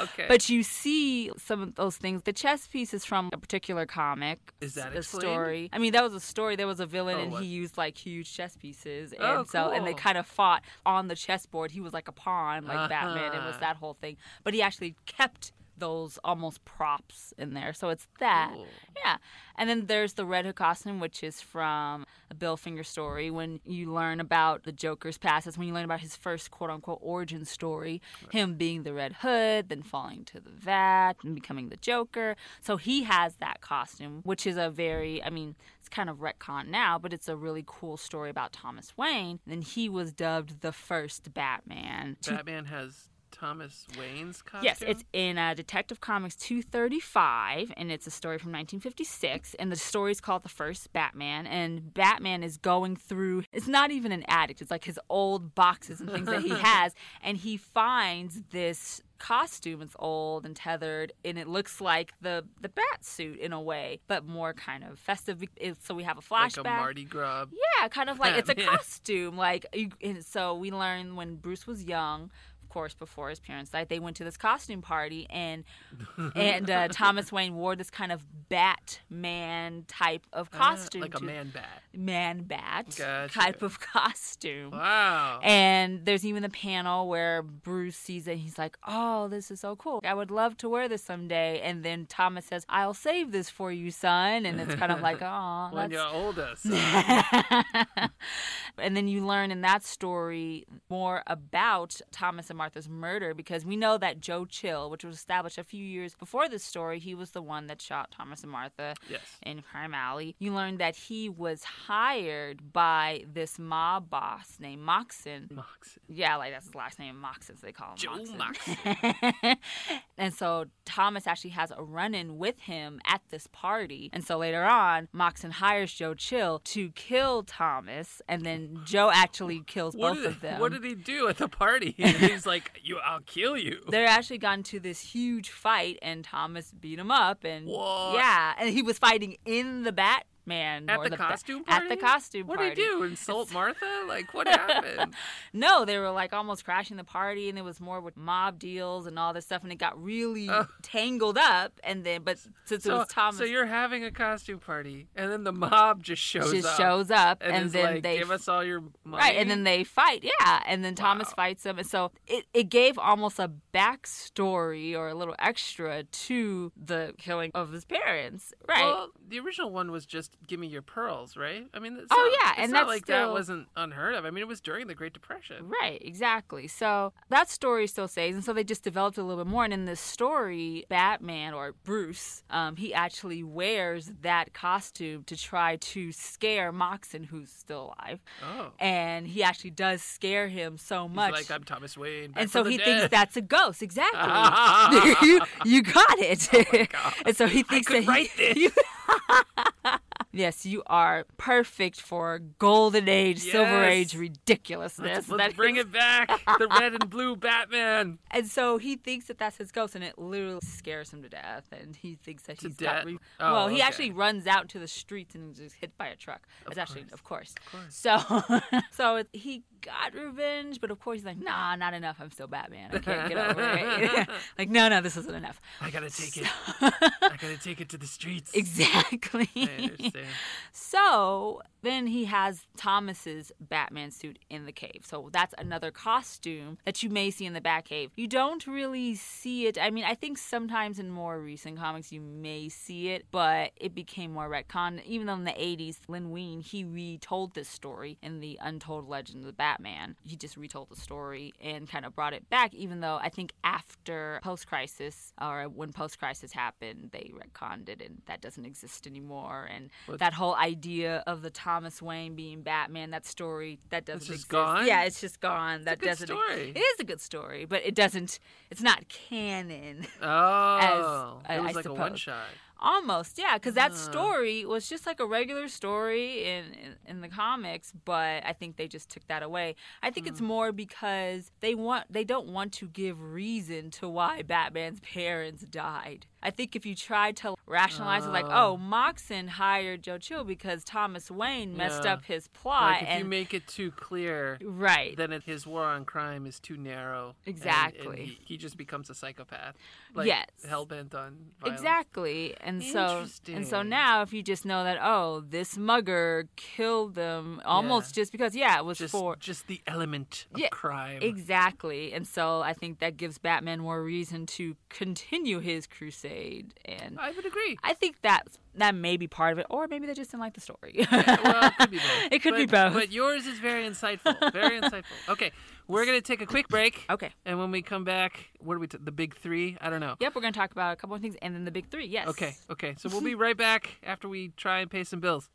Okay. But you see some of those things. The chess piece is from a particular comic. Is that a story? I mean, that was a story. There was a villain, Oh, and what? he used like huge chess pieces, and Oh, so and they kind of fought on the chessboard. He was like a pawn, like Batman. It was Uh-huh. that whole thing. But he actually kept those almost props in there. So it's that. Cool. Yeah. And then there's the Red Hood costume, which is from a Bill Finger story. When you learn about the Joker's past, that's when you learn about his first quote unquote origin story. Him being the Red Hood, then falling to the vat and becoming the Joker. So he has that costume, which is a very, I mean, it's kind of retcon now, but it's a really cool story about Thomas Wayne. And then he was dubbed the first Batman. Batman has Thomas Wayne's costume. Yes, it's in uh, Detective Comics 235, and it's a story from 1956. And the story is called The First Batman. And Batman is going through, it's not even an addict, it's like his old boxes and things that he has. And he finds this costume. It's old and tethered, and it looks like the, the bat suit in a way, but more kind of festive. So we have a flashback. like a Mardi Gras. Yeah, kind of like it's a costume. Like, and so we learn when Bruce was young, course, before his parents died, they went to this costume party, and and uh, Thomas Wayne wore this kind of Batman type of costume, Ah, like a man bat. man bat Gotcha. type of costume. Wow. And there's even the panel where Bruce sees it. And he's like, "Oh, this is so cool! I would love to wear this someday." And then Thomas says, "I'll save this for you, son." And it's kind of like, "Oh, when that's you're older. And then you learn in that story more about Thomas and Martha's murder because we know that Joe Chill, which was established a few years before this story, he was the one that shot Thomas and Martha Yes. in Crime Alley. You learn that he was hired by this mob boss named Moxon. Moxon. Yeah, like that's his last name, Moxon, so they call him Joe Moxon. and so Thomas actually has a run-in with him at this party. And so later on, Moxon hires Joe Chill to kill Thomas, and then Joe actually kills What both did, of them. what did he do at the party? He's like, "You, I'll kill you." They're actually got into this huge fight, and Thomas beat him up, and What? yeah, and he was fighting in the Batman At or the Ba- party? at the costume What party. What did he do? Insult Martha? Like, what happened? No, they were like almost crashing the party, and it was more with mob deals and all this stuff, and it got really Oh. tangled up. And then, but since it so, was Thomas, so you're having a costume party, and then the mob just shows up. just up. shows up, and, and, then like, they give us all your money. right, and then they fight. Yeah, and then Thomas Wow. fights them, and so it it gave almost a backstory or a little extra to the killing of his parents. Right. Well, the original one was just "Give me your pearls," right? I mean, it's Oh, not- yeah, and that's like that wasn't unheard of. I mean, it was during the Great Depression. Right, exactly. So that story still stays, and so they just developed a little bit more. And in this story, Batman or Bruce, um, he actually wears that costume to try to scare Moxon, who's still alive, Oh, and he actually does scare him so He's much. like I'm Thomas Wayne, and so he thinks dead." that's a ghost. Exactly. you, you got it. Oh God. and so he thinks that write he, this. Yes, you are perfect for golden age, silver age ridiculousness. Let's, let's bring it back. The red and blue Batman. And so he thinks that that's his ghost, and it literally scares him to death. And he thinks that To he's got. death? Re- Oh, well, he okay. actually runs out to the streets and is hit by a truck. Of it's actually, of course. Of course. So, so it- he got revenge, but of course he's like, nah, not enough. I'm still Batman. I can't get over it. like, no, no, this isn't enough. I gotta take it. I gotta take it to the streets. Exactly. So then he has Thomas's Batman suit in the cave. So that's another costume that you may see in the Batcave. You don't really see it. I mean, I think sometimes in more recent comics you may see it, but it became more retcon. Even though in the 80s, Len Wein, he retold this story in the Untold Legend of Batman. He just retold the story and kind of brought it back, even though I think after post crisis or when post crisis happened, they retconned it and that doesn't exist anymore. And That whole idea of the Thomas Wayne being Batman, that story, that doesn't just exist. gone? Yeah, it's just gone. that good doesn't. story. It is a good story, but it doesn't. It's not canon. Oh, I- it was I like a one shot. Almost, yeah, because that Ah. story was just like a regular story in, in in the comics, but I think they just took that away. I think Hmm. it's more because they want they don't want to give reason to why Batman's parents died. I think if you try to rationalize it, like, Oh. oh, Moxon hired Joe Chill because Thomas Wayne messed Yeah. up his plot, Like if and you make it too clear, right, then it, his war on crime is too narrow. and- and Exactly. he, he just becomes a psychopath. Like Yes. hell bent on violence. Exactly. And so and so now if you just know that oh, this mugger killed them almost just because yeah, it was Just, for just the element of Yeah, crime. Exactly. And so I think that gives Batman more reason to continue his crusade and I would agree. I think that that may be part of it or maybe they just didn't like the story. well, it could be both. It could be But- both. But yours is very insightful. Very insightful. Okay, we're gonna take a quick break. okay. And when we come back, what are we? T- the big three? I don't know. Yep, we're going to talk about a couple of things and then the big 3. Yes. Okay. Okay. So we'll be right back after we try and pay some bills.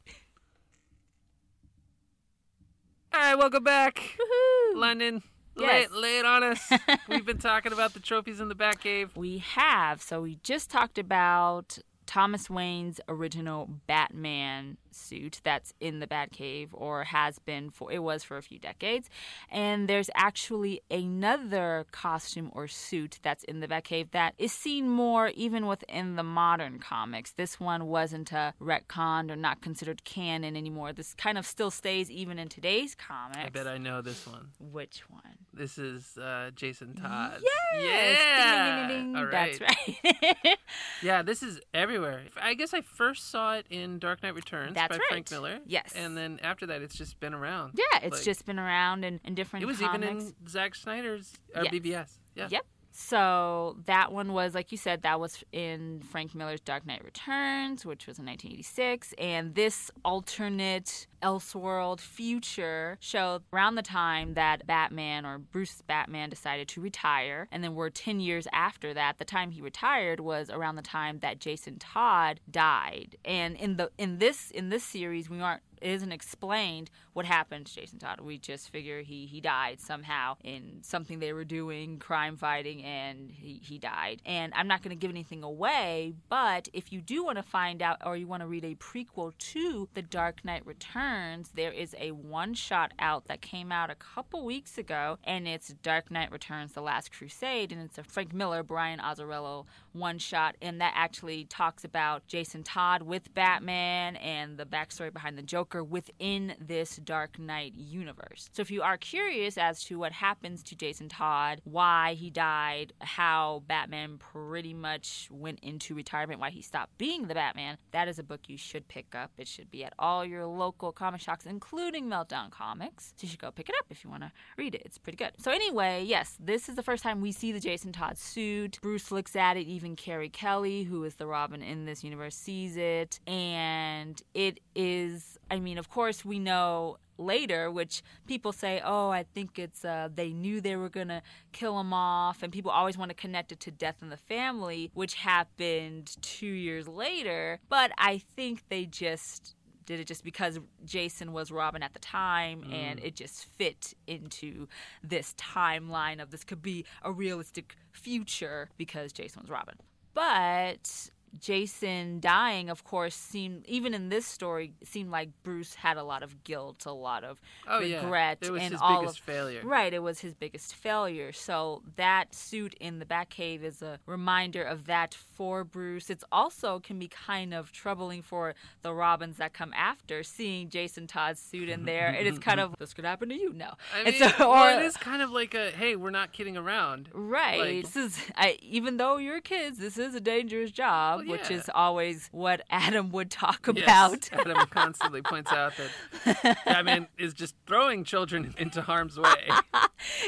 All right. Welcome back, Woohoo. Londyn. Yes. Lay, lay it on us. We've been talking about the trophies in the Batcave. We have. So we just talked about Thomas Wayne's original Batman suit that's in the Batcave or has been for it was for a few decades. And there's actually another costume or suit that's in the Batcave that is seen more even within the modern comics. This one wasn't a retconned or not considered canon anymore. This kind of still stays even in today's comics. I bet I know this one. Which one? This is uh, Jason Todd. Yes. Yeah. Ding, ding, ding, That's right. right. Yeah, this is everywhere. I guess I first saw it in Dark Knight Returns That's by Frank right. Miller. Yes. And then after that, it's just been around. Yeah, it's Like, just been around in, in different It was comics. even in Zack Snyder's Yes. BvS. Yeah. Yep. So that one was, like you said, that was in Frank Miller's Dark Knight Returns, which was in 1986. And this alternate Elseworld future show around the time that Batman or Bruce Batman decided to retire. And then we're 10 years after that. The time he retired was around the time that Jason Todd died. And in the in this in this series, we aren't it isn't explained what happened to Jason Todd. We just figure he, he died somehow in something they were doing, crime fighting, and he, he died. And I'm not going to give anything away, but if you do want to find out or you want to read a prequel to The Dark Knight Returns, there is a one shot out that came out a couple weeks ago, and it's Dark Knight Returns The Last Crusade, and it's a Frank Miller, Brian Azzarello one shot, and that actually talks about Jason Todd with Batman and the backstory behind the Joker within this Dark Knight universe. So if you are curious as to what happens to Jason Todd, why he died, how Batman pretty much went into retirement, why he stopped being the Batman, that is a book you should pick up. It should be at all your local comic shops, including Meltdown Comics. So you should go pick it up if you want to read it. It's pretty good. So anyway, yes, this is the first time we see the Jason Todd suit. Bruce looks at it, even Carrie Kelly, who is the Robin in this universe, sees it. And it is, I mean, of course, we know later, which people say, oh, I think it's uh, they knew they were gonna kill him off, and people always want to connect it to Death in the Family, which happened two years later. But I think they just did it just because Jason was Robin at the time, mm. and it just fit into this timeline of this could be a realistic future because Jason was Robin. But Jason dying, of course, seemed even in this story seemed like Bruce had a lot of guilt, a lot of Oh yeah, regret, It was and his all biggest of failure. Right, it was his biggest failure. So that suit in the Batcave is a reminder of that for Bruce. It's also can be kind of troubling for the Robins that come after, seeing Jason Todd's suit in there. it is kind of this could happen to you now. I mean, so- well, or- it is kind of like a hey, we're not kidding around. Right. Like- this is I, even though you're kids, this is a dangerous job, Well, which is always what Adam would talk Yes, about. Adam constantly points out that Batman is just throwing children into harm's way.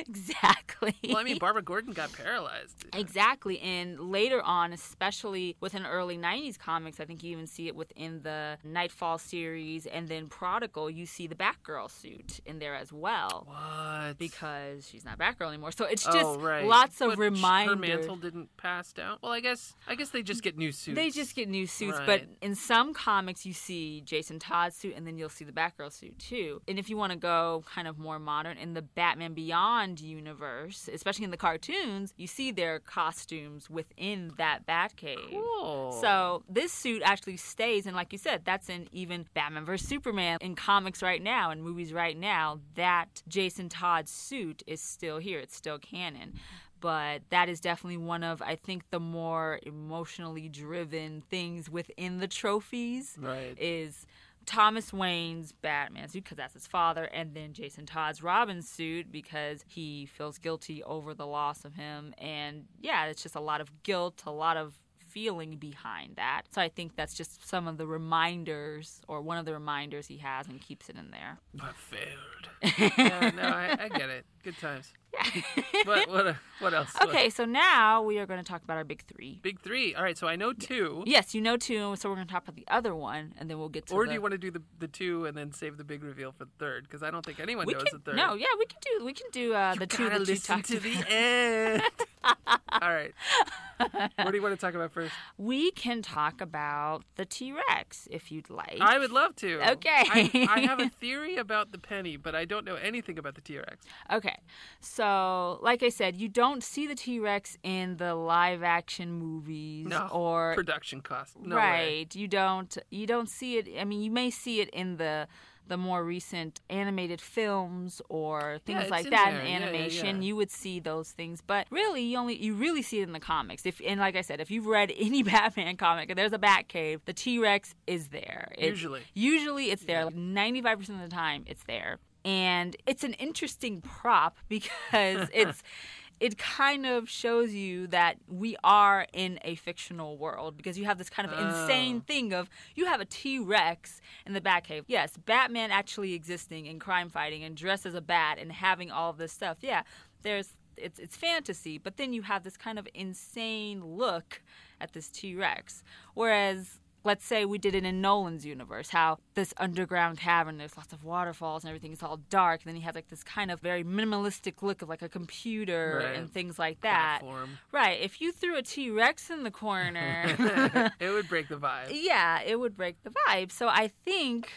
exactly. Well, I mean, Barbara Gordon got paralyzed. Exactly. And later on, especially within early 90s comics, I think you even see it within the Knightfall series and then Prodigal, you see the Batgirl suit in there as well. What? Because she's not Batgirl anymore. So it's oh, just oh, right. lots of But reminders. Her mantle didn't pass down. Well, I guess I guess they just get new suits. They just get new suits, but in some comics you see Jason Todd's suit and then you'll see the Batgirl suit too. And if you want to go kind of more modern in the Batman Beyond universe, especially in the cartoons, you see their costumes within that Batcave. Cool. So this suit actually stays, and like you said, that's in even Batman vs Superman in comics right now, in movies right now. That Jason Todd suit is still here; it's still canon. But that is definitely one of, I think, the more emotionally driven things within the trophies. Right. Is Thomas Wayne's Batman suit because that's his father, and then Jason Todd's Robin suit because he feels guilty over the loss of him. And yeah, it's just a lot of guilt, a lot of feeling behind that. So I think that's just some of the reminders, or one of the reminders he has and keeps it in there. I failed. yeah, no, I, I get it. Good times. what what what else? What- Okay, so now we are going to talk about our big three. Big three. All right, so I know two. Yes, you know two, so we're going to talk about the other one, and then we'll get to the Or the... do you want to do the, the two and then save the big reveal for the third? Because I don't think anyone we knows can, the third. No, yeah, we can do we can do uh, the two you listen talked to about. the end. All right. What do you want to talk about first? We can talk about the T Rex if you'd like. I would love to. Okay. I, I have a theory about the penny, but I don't know anything about the T Rex. Okay, so like I said, you don't see the T Rex in the live action movies No. or Production cost. No way. right. You don't you don't see it. I mean, you may see it in the the more recent animated films or things it's like in that there. in Yeah, yeah, animation. yeah. You would see those things, but really, you only you really see it in the comics. If and like I said, if you've read any Batman comic and there's a Batcave, the T Rex is there. It- Usually. usually it's there. Ninety five percent of the time, it's there, and it's an interesting prop because it's. It kind of shows you that we are in a fictional world because you have this kind of insane Oh. thing of you have a T Rex in the Batcave. Yes, Batman actually existing and crime fighting and dressed as a bat and having all of this stuff. Yeah, there's it's it's fantasy, but then you have this kind of insane look at this T Rex. Whereas let's say we did it in Nolan's universe, how this underground cavern, there's lots of waterfalls and everything, it's all dark. And then he has like this kind of very minimalistic look of like a computer Right. and things like that. Platform. Right. If you threw a T Rex in the corner, it would break the vibe. yeah, it would break the vibe. So I think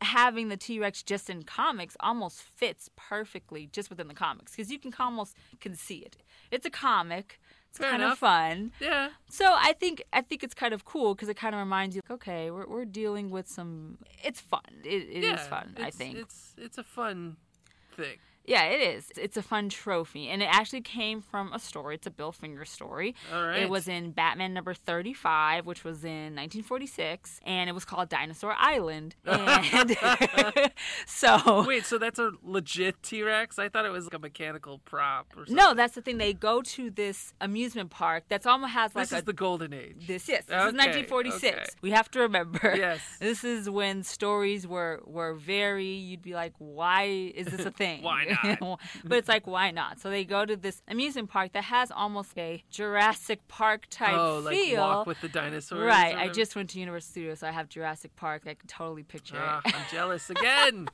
having the T Rex just in comics almost fits perfectly just within the comics because you can almost can see it. It's a comic. It's Fair kind enough. of fun. Yeah. So I think I think it's kind of cool because it kind of reminds you, like, okay, we're we're dealing with some. It's fun. It, it is yeah. fun. I think. it's it's a fun thing. Yeah, it is. It's a fun trophy, and it actually came from a story. It's a Bill Finger story. All right. It was in Batman number 35, which was in 1946, and it was called Dinosaur Island. And so, Wait, so that's a legit T Rex? I thought it was like a mechanical prop or something. no, that's the thing. They go to this amusement park that's almost has like this a is the golden age. This yes, this Okay, is 1946. okay. We have to remember. Yes. This is when stories were were very. You'd be like, why is this a thing? Why not? but it's like, why not? So they go to this amusement park that has almost a Jurassic Park type oh, like feel. walk with the dinosaurs. right. I just went to Universal Studios, so I have Jurassic Park. I can totally picture Ah, it. I'm jealous again.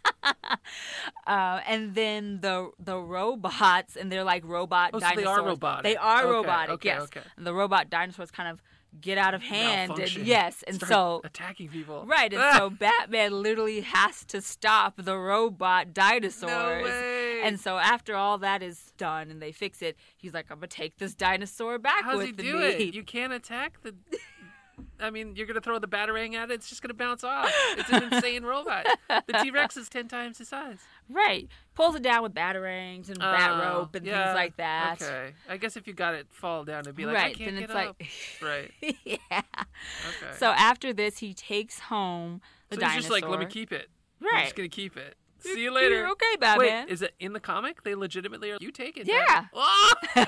Uh, and then the the robots, and they're like robot Oh, so dinosaurs. they are robotic. They are Okay, robotic. okay, yes. okay. And the robot dinosaurs kind of get out of hand. And, yes. And Start so attacking people. Right, and Ah! so Batman literally has to stop the robot dinosaurs. way. And so after all that is done and they fix it, he's like, I'm gonna take this dinosaur back How's with he do me. it? You can't attack the. I mean, you're gonna throw the batarang at it; it's just gonna bounce off. It's an insane robot. The T Rex is ten times his size. Right. Pulls it down with batarangs and oh, bat Oh, rope and yeah, things like that. Okay, I guess if you got it fall down, it'd be like, I right. can't Then get it's up. like Right. yeah. Okay. So after this, he takes home the So dinosaur. he's just like, let me keep it. Right. I'm just gonna keep it. See you later. Okay, Batman. Wait, is it in the comic? They legitimately are. You take it. Yeah. Oh!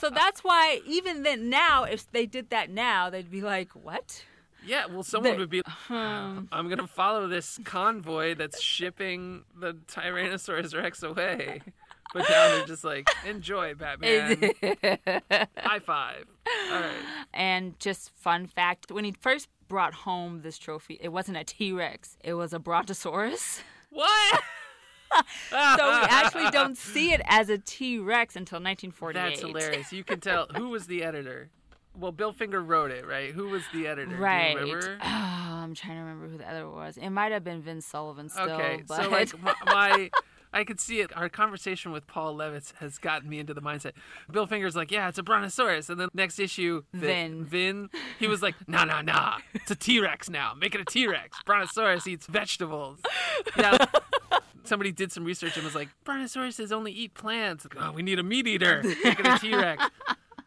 so that's why even then now, if they did that now, they'd be like, what? yeah. Well, someone would be. Um, I'm gonna follow this convoy that's shipping the Tyrannosaurus Rex away. But now they're just like, enjoy, Batman. High five. All right. and just fun fact, when he first brought home this trophy, it wasn't a T-Rex, it was a Brontosaurus. What? So we actually don't see it as a T-Rex until 1948. That's hilarious. You can tell who was the editor. Well, Bill Finger wrote it, right? Who was the editor? Right. Do you remember? Oh, I'm trying to remember who the other was. It might have been Vince Sullivan still, Okay, but so like my, my, I could see it. Our conversation with Paul Levitz has gotten me into the mindset. Bill Finger's like, yeah, it's a brontosaurus, and then next issue, Vin. Vin, he was like, nah, nah, nah, it's a T Rex now. Make it a T Rex. Brontosaurus eats vegetables. Yeah. Somebody did some research and was like, Brontosauruses only eat plants. Oh, we need a meat eater. Make it a T Rex.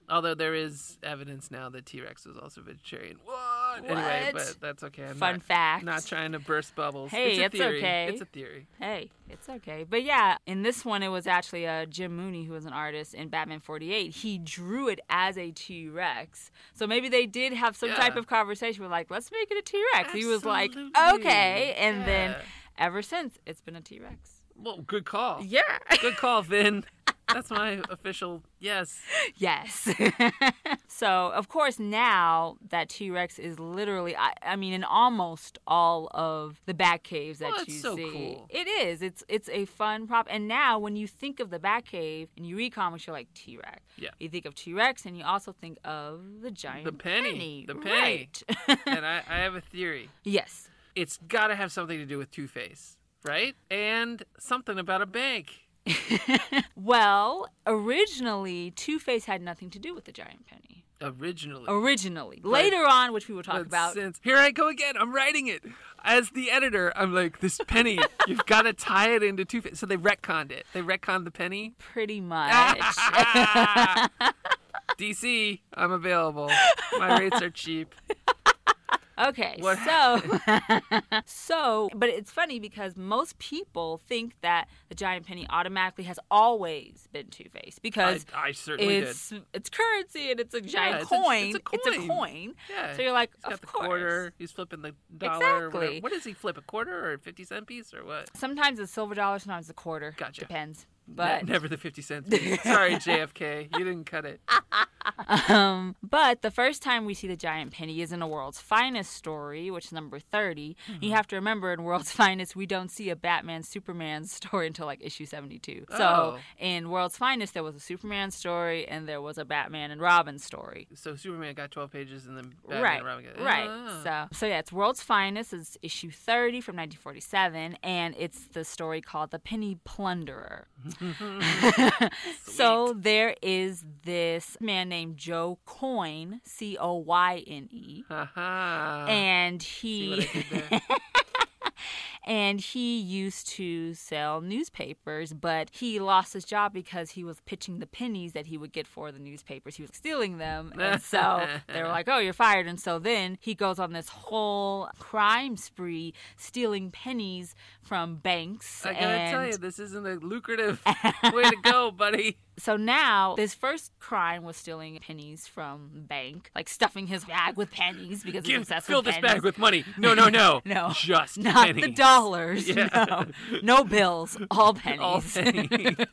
Although there is evidence now that T Rex was also vegetarian. What? Anyway, but that's okay. I'm Fun not, fact. Not trying to burst bubbles. Hey, it's, a it's theory. okay. It's a theory. Hey, it's okay. But yeah, in this one, it was actually uh, Jim Mooney, who was an artist in Batman 48. He drew it as a T Rex. So maybe they did have some type of conversation with, like, let's make it a T Rex. He was like, okay. And then ever since, it's been a T Rex. Well, good call. Yeah. Good call, Vin. That's my official yes. Yes. so, of course, now that T Rex is literally, I, I mean, in almost all of the bat caves that oh, Well, you so see. cool. It is. It's it's a fun prop. And now, when you think of the bat cave and you read comics, you're like T Rex. Yeah. You think of T Rex and you also think of the giant The penny. The penny. Right. And I, I have a theory. yes. It's got to have something to do with Two Face, right? And something about a bank. Well, originally, Two Face had nothing to do with the giant penny. Originally. Originally. Later on, which we will talk But about. since here I go again, I'm writing it as the editor. I'm like, this penny, you've got to tie it into Two Face. So they retconned it. They retconned the penny. Pretty much. DC, I'm available. My rates are cheap. Okay, What so so, but it's funny because most people think that the giant penny automatically has always been Two Face I, because I certainly did. it's it's currency and it's a giant it's a- coin. it's a coin. Yeah. So you're like, He's got of the course. quarter. He's flipping the dollar. Or. Exactly. What does he flip? A quarter or a fifty cent piece or what? Sometimes it's silver dollar, sometimes a quarter. Gotcha. Depends. But never the fifty cent. Sorry, JFK, you didn't cut it. Um, but the first time we see the giant penny is in a World's Finest story, which is number 30. Mm-hmm. You have to remember in World's Finest, we don't see a Batman Superman story until like issue 72. Oh. So in World's Finest, there was a Superman story and there was a Batman and Robin story. So Superman got twelve pages, and then Batman right, and Robin got right. Ah. So, so yeah, it's World's Finest. It's issue 30 from 1947, and it's the story called The Penny Plunderer. so there is this man named Joe Coyne, C O Y N E, and he I did there? and he used to sell newspapers, but he lost his job because he was pitching the pennies that he would get for the newspapers. He was stealing them, and so they were like, "Oh, you're fired." And so then he goes on this whole crime spree, stealing pennies from banks. I gotta and tell you, this isn't a lucrative way to go, buddy. so now his first crime was stealing pennies from bank, like stuffing his bag with pennies because he's obsessed fill with this pennies. bag with money. No, no, no. No, just not pennies. the dollars. Yeah. No, no bills, all pennies. All pennies.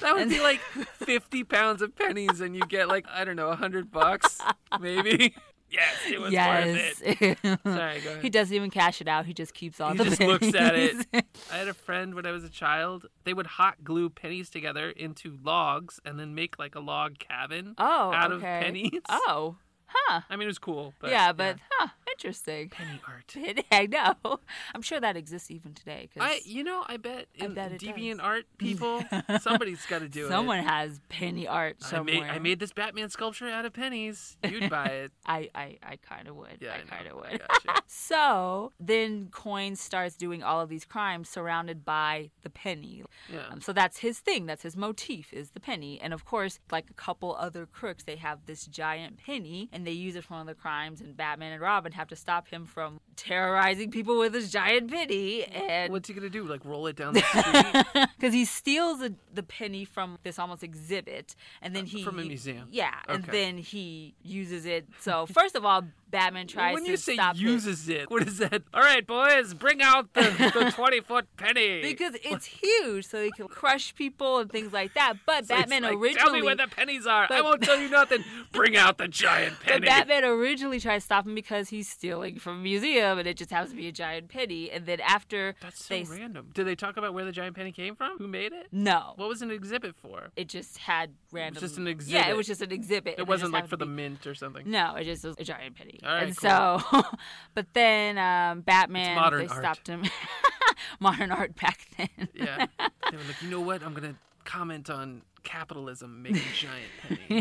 that would be like 50 pounds of pennies, and you get like, I don't know, 100 bucks, maybe. Yes, it was yes. worth it. Sorry, go ahead. he doesn't even cash it out. He just keeps all He the just pennies. looks at it. I had a friend when I was a child. They would hot glue pennies together into logs and then make like a log cabin oh, out okay. of pennies. Oh, huh. I mean, it was cool. But yeah, but huh, interesting. Penny art. I know. I'm sure that exists even today. 'cause I, you know, I bet I in bet deviant does. art people, somebody's got to do it. someone has penny art I somewhere. made, I made this Batman sculpture out of pennies. You'd buy it. I, I, I kind of would. Yeah, I I kind of I would. so then Coyne starts doing all of these crimes surrounded by the penny. Yeah. Um, so that's his thing. That's his motif is the penny. And of course, like a couple other crooks, they have this giant penny and they use it for one of the crimes. And Batman and Robin have to stop him from terrorizing people with his giant penny. And What's he gonna do? Like roll it down the street? because he steals a, the penny from this almost exhibit, and then he Uh, from a museum. Yeah, and then he uses it. So first of all, Batman tries when to you say stop it uses it, what is that? All right, boys, bring out the, the twenty foot penny. because it's huge, so he can crush people and things like that. But So Batman like, originally. tell me where the pennies are. I won't tell you nothing. Bring out the giant penny. But. Batman originally tried to stop him because he's stealing from a museum, and it just happens to be a giant penny. And then after That's so they random. Did they talk about where the giant penny came from? Who made it? no, What was an exhibit for? it just had random. just an exhibit. Yeah, it was just an exhibit. It wasn't just like for the be- mint or something. No, it just was a giant penny. All right, and cool. so, but then um, Batman, they art. stopped him. modern art back then. Yeah. They were like, you know what? I'm gonna comment on capitalism making giant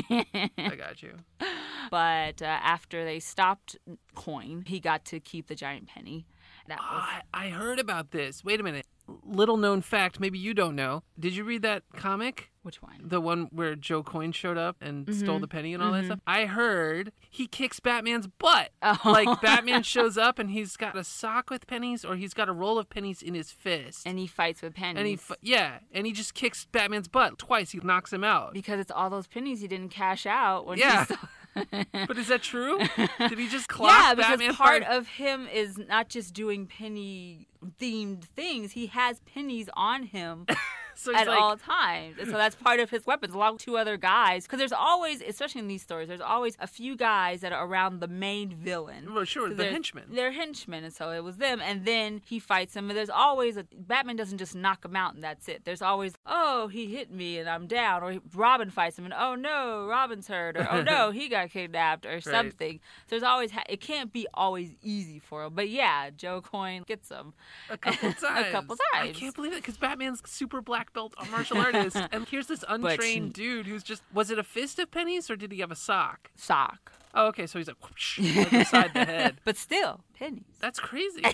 penny. I got you. But uh, after they stopped Coyne, he got to keep the giant penny. That Oh, was I, I heard about this. Wait a minute. Little known fact, maybe you don't know. Did you read that comic? Which one? The one where Joe Coyne showed up and Mm-hmm. stole the penny and all that stuff? I heard he kicks Batman's butt. Oh. Like Batman shows up and he's got a sock with pennies or he's got a roll of pennies in his fist. And he fights with pennies. And he, f- yeah, and he just kicks Batman's butt twice. He knocks him out. because it's all those pennies he didn't cash out when Yeah. he stole- But is that true? Did he just clock yeah, because Batman part hard? of him is not just doing penny themed things. He has pennies on him so at like, all times. And so that's part of his weapons, along with two other guys. Because there's always, especially in these stories, there's always a few guys that are around the main villain. Well, sure, the henchmen. They're henchmen, and so it was them. And then he fights them. And there's always a Batman doesn't just knock him out and that's it. There's always, oh, he hit me and I'm down, or Robin fights him and oh no, Robin's hurt, or oh no, he got kidnapped, or something. So there's always ha- it can't be always easy for him. But yeah, Joe Coyne gets him. a couple times. A couple times. I can't believe it because Batman's super black belt martial artist, and here's this untrained dude who's just was it a fist of pennies or did he have a sock? Sock, Oh, okay, so he's like, whoosh, like beside the head. but still pennies. That's crazy.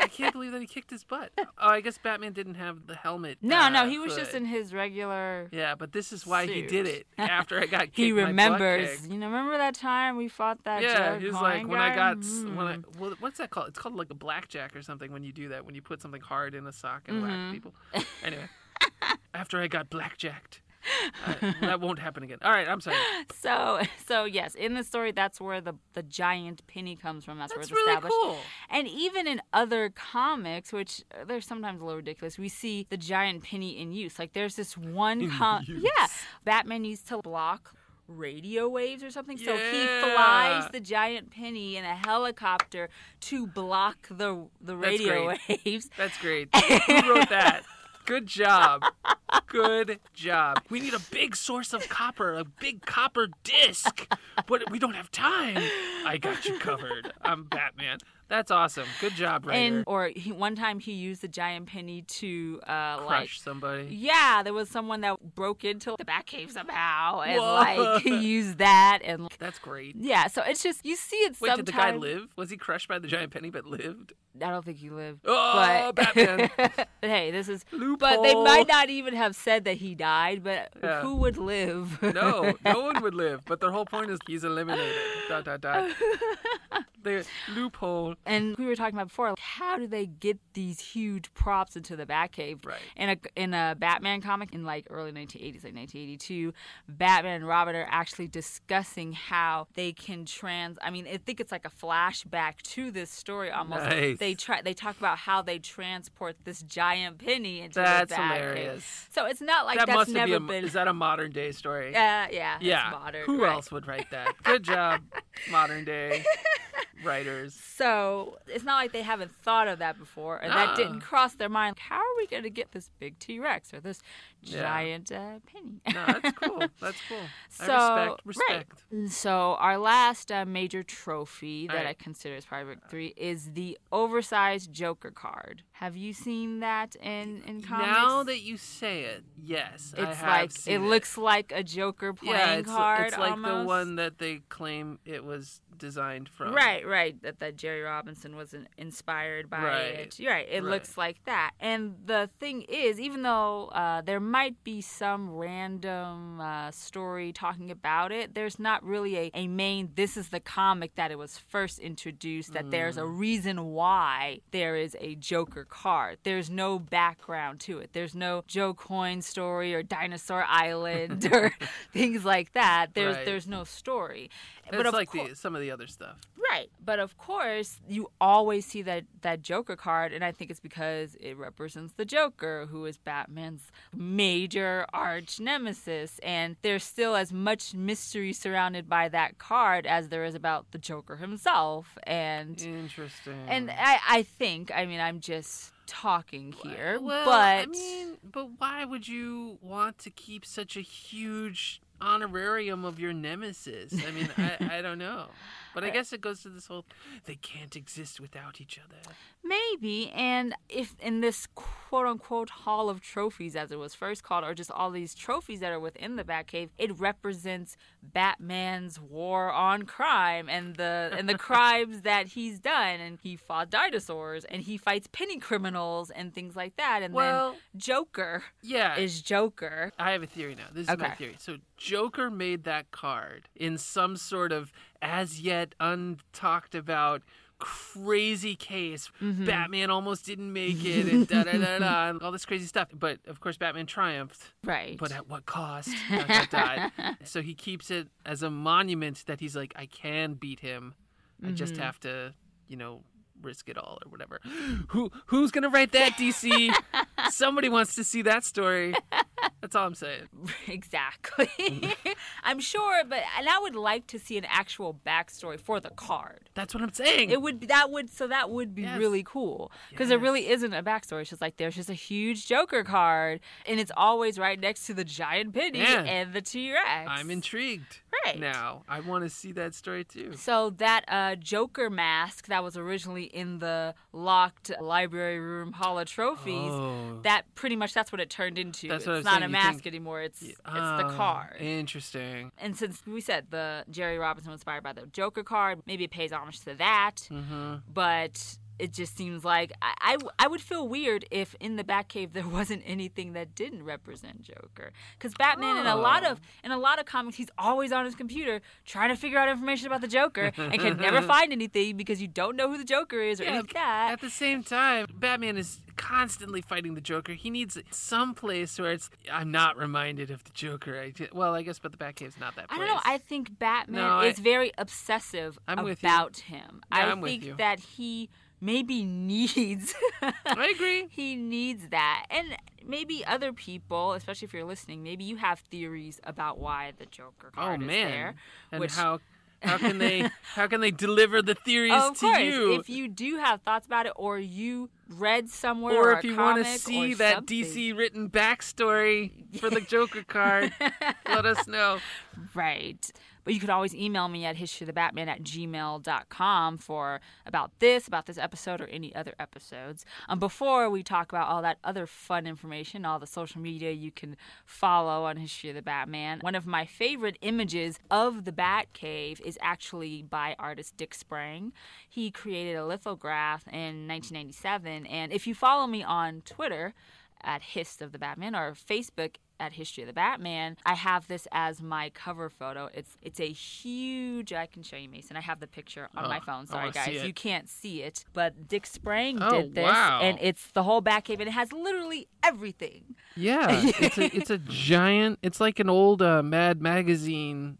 I can't believe that he kicked his butt. Oh, I guess Batman didn't have the helmet. No, uh, no, he was hood. just in his regular. Yeah, but this is why he did it. After I got kicked, He remembers. You know, remember that time we fought that? Yeah, Joe he was like when I guy? got s- when I well, what's that called? It's called like a blackjack or something when you do that when you put something hard in a sock and Mm-hmm. whack people. Anyway, after I got blackjacked, uh, that won't happen again. All right, I'm sorry. So, so yes, in the story, that's where the the giant penny comes from. That's, That's where it's really established. cool. And even in other comics, which uh, they're sometimes a little ridiculous, we see the giant penny in use. Like there's this one com- Yeah. Batman needs to block radio waves or something. So he flies the giant penny in a helicopter to block the the That's radio great. waves. That's great. Who wrote that? Good job. Good job. We need a big source of copper, a big copper disc. But we don't have time. I got you covered. I'm Batman. That's awesome. Good job, writer. And or he, one time he used the giant penny to uh, like Crush somebody. Yeah, there was someone that broke into the Batcave somehow and Whoa. like used that and That's great. yeah. So it's just you see it Wait, sometimes. did the guy live? Was he crushed by the giant penny but lived? I don't think he lived. Oh, but, Batman. but hey, this is. Loophole. But they might not even have said that he died. But Yeah. who would live? No, no one would live. But their whole point is he's eliminated. Dot dot dot. The loophole. And we were talking about before, like, how do they get these huge props into the Batcave? Right. In a in a Batman comic in like early 1980s, like 1982, Batman and Robin are actually discussing how they can trans. I mean, I think it's like a flashback to this story almost. Nice. They try. They talk about how they transport this giant penny into That's the Batcave. hilarious. So it's not like that that's must never be a, been. Is that a modern day story? uh, yeah. yeah. Modern. Who right. else would write that? Good job, modern day writers. So it's not like they haven't thought of that before, and that Ah. didn't cross their mind. How are we going to get this big T Rex or this. Giant uh, penny. No, that's cool. That's cool. So, I right. respect. Respect. And So our last uh, major trophy that I consider as part of victory is the oversized Joker card. Have you seen that in in comics? Now that you say it, yes, I it's have like seen it looks like a Joker playing yeah, it's, card. it's like the one that they claim it was designed from. Right, right. That that Jerry Robinson was in- inspired by Right, it. You're right. It right. looks like that. And the thing is, even though uh, there might be some random uh, story talking about it, there's not really a, a main. This is the comic that it was first introduced. That there's a Mm. reason why there is a Joker card. There's no background to it. There's no Joe Coyne story or Dinosaur Island or things like that. There's Right. there's no story. It's but of like the, some of the other stuff. Right. But of course, you always see that, that Joker card, and I think it's because it represents the Joker, who is Batman's major arch nemesis. And there's still as much mystery surrounded by that card as there is about the Joker himself. And Interesting. and I, I think, I mean, I'm just talking here, well, but I mean, but why would you want to keep such a huge honorarium of your nemesis? I mean, I, I don't know. But I guess it goes to this whole they can't exist without each other. Maybe, and if in this quote unquote hall of trophies, as it was first called, or just all these trophies that are within the Batcave, it represents Batman's war on crime and the and the crimes that he's done. And he fought dinosaurs, and he fights penny criminals and things like that. And Well, then Joker Yeah. is Joker. I have a theory now. This is my theory. So Joker made that card in some sort of as yet untalked about crazy case. Mm-hmm. Batman almost didn't make it and da da da da and all this crazy stuff. But of course Batman triumphed. Right. But at what cost? Dot, dot, dot. so he keeps it as a monument that he's like, I can beat him. I just Mm-hmm. have to, you know, risk it all or whatever. Who who's gonna write that, DC? Somebody wants to see that story. That's all I'm saying. exactly. I'm sure, but and I would like to see an actual backstory for the card. That's what I'm saying. It would be that would so that would be Yes. really cool because there Yes. really isn't a backstory. It's just like there's just a huge Joker card, and it's always right next to the giant penny Yeah. and the T Rex. I'm intrigued. Right. Now I want to see that story too. So that uh, Joker mask that was originally in the locked library room hall of trophies, Oh. that pretty much that's what it turned into. That's it's what I'm not saying. Mask think- anymore. It's it's the Oh, card. Interesting. And since we said the Jerry Robinson was inspired by the Joker card, maybe it pays homage to that. Mm-hmm. But it just seems like I I would feel weird if in the Batcave there wasn't anything that didn't represent Joker. Because Batman in a lot Oh. of in a lot of comics he's always on his computer trying to figure out information about the Joker and can never find anything because you don't know who the Joker is or Yeah, any of that. At the same time, Batman is constantly fighting the Joker. He needs some place where it's I'm not reminded of the Joker. I, well, I guess, but the Batcave's not that I don't know. I think Batman No, I- is very obsessive I'm about him. I Yeah, I'm with think that he maybe needs I agree. he needs that. And maybe other people, especially if you're listening, maybe you have theories about why the Joker Oh card is man, there. and which- how how can they how can they deliver the theories Oh, of to course, you? if you do have thoughts about it, or you read somewhere, or a if you want to see that something. DC written backstory for the Joker card, let us know. Right. But you could always email me at historyofthebatman at gmail.com for about this, about this episode, or any other episodes. Um, before we talk about all that other fun information, all the social media you can follow on History of the Batman, one of my favorite images of the Batcave is actually by artist Dick Sprang. He created a lithograph in 1997. And if you follow me on Twitter, at Hist of the Batman or Facebook at History of the Batman. I have this as my cover photo. It's it's a huge. I can show you, Mason. I have the picture on Oh, my phone. Sorry, guys, you can't see it, but Dick Sprang Oh, did this, wow. and it's the whole Batcave, and it has literally everything. Yeah, it's a it's a giant. It's like an old uh, Mad Magazine.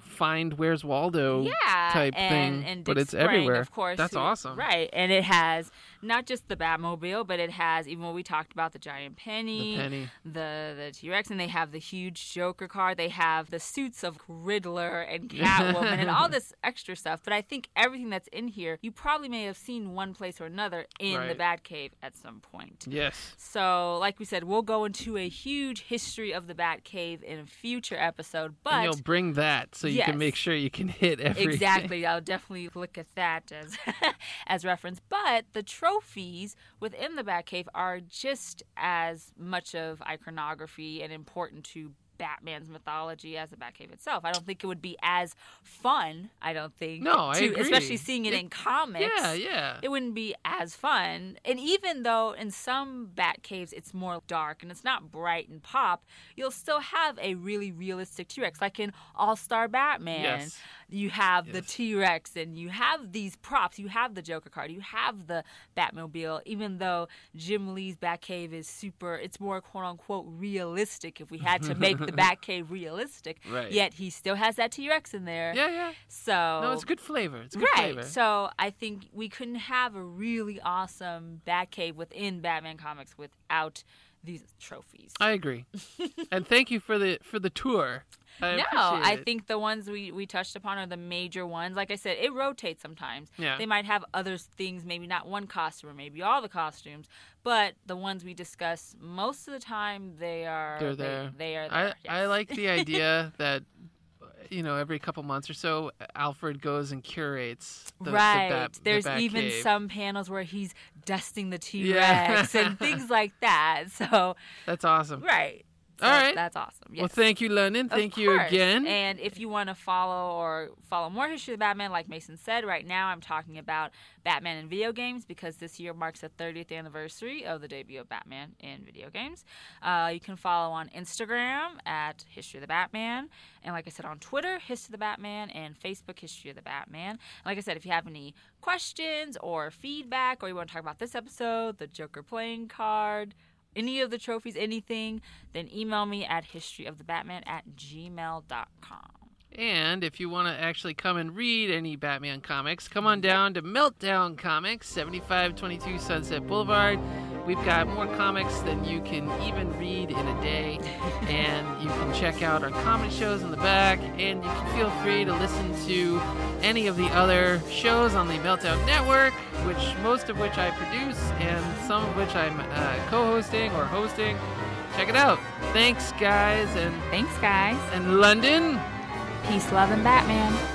Find Where's Waldo Yeah, type and, thing, and but it's everywhere. Of course, that's who- awesome. right? And it has not just the Batmobile, but it has even what we talked about the giant penny, The penny. the the T Rex, and they have the huge Joker car. They have the suits of Riddler and Catwoman and all this extra stuff. But I think everything that's in here, you probably may have seen one place or another in the Batcave at some point. Yes. So, like we said, we'll go into a huge history of the Batcave in a future episode. But and you'll bring that so you Yes. can make sure you can hit everything. Exactly. I'll definitely look at that as as reference. But the trophies within the Batcave are just as much of iconography and important to Batman's mythology as the Batcave itself. I don't think it would be as fun. I don't think. No, I agree. Especially seeing it, It- in comics. Yeah, yeah. It wouldn't be as fun. And even though in some Batcaves it's more dark and it's not bright and pop, you'll still have a really realistic T Rex. Like in All Star Batman, Yes. You have the T Rex and you have these props. You have the Joker card, you have the Batmobile, even though Jim Lee's Batcave is super, it's more quote unquote realistic if we had to make the Batcave realistic. Right. Yet he still has that T Rex in there. Yeah, yeah. So No, it's good flavor. It's good right. flavor. So I think we couldn't have a really awesome Batcave within Batman comics without these trophies. I agree. and thank you for the for the tour. I no, I it. think the ones we, we touched upon are the major ones. Like I said, it rotates sometimes. Yeah. They might have other things, maybe not one costume or maybe all the costumes, but the ones we discuss most of the time they are They're there. They, are I there. I yes. like the idea that you know every couple months or so Alfred goes and curates the, the right. Bat- the There's even Batcave. some panels where he's dusting the T Yeah. Rex and things like that. So That's awesome. Right. All right. That's awesome. Yes. Well, thank you, Londyn. Of Thank you course. again. And if you want to follow or follow more history of the Batman, like Mason said, right now I'm talking about Batman in video games because this year marks the 30th anniversary of the debut of Batman in video games. Uh, you can follow on Instagram at History of the Batman, and like I said, on Twitter, History of the Batman, and Facebook, History of the Batman. And like I said, if you have any questions or feedback, or you want to talk about this episode, the Joker playing card, any of the trophies, anything, then email me at historyofthebatman at gmail.com. And if you want to actually come and read any Batman comics, come on down to Meltdown Comics, 7522 Sunset Boulevard. We've got more comics than you can even read in a day. and you can check out our comic shows in the back. And you can feel free to listen to any of the other shows on the Meltdown Network, which most of which I produce and some of which I'm uh, co hosting or hosting. Check it out. Thanks, guys. And, Thanks, guys. and Londyn. Peace, love, and Batman.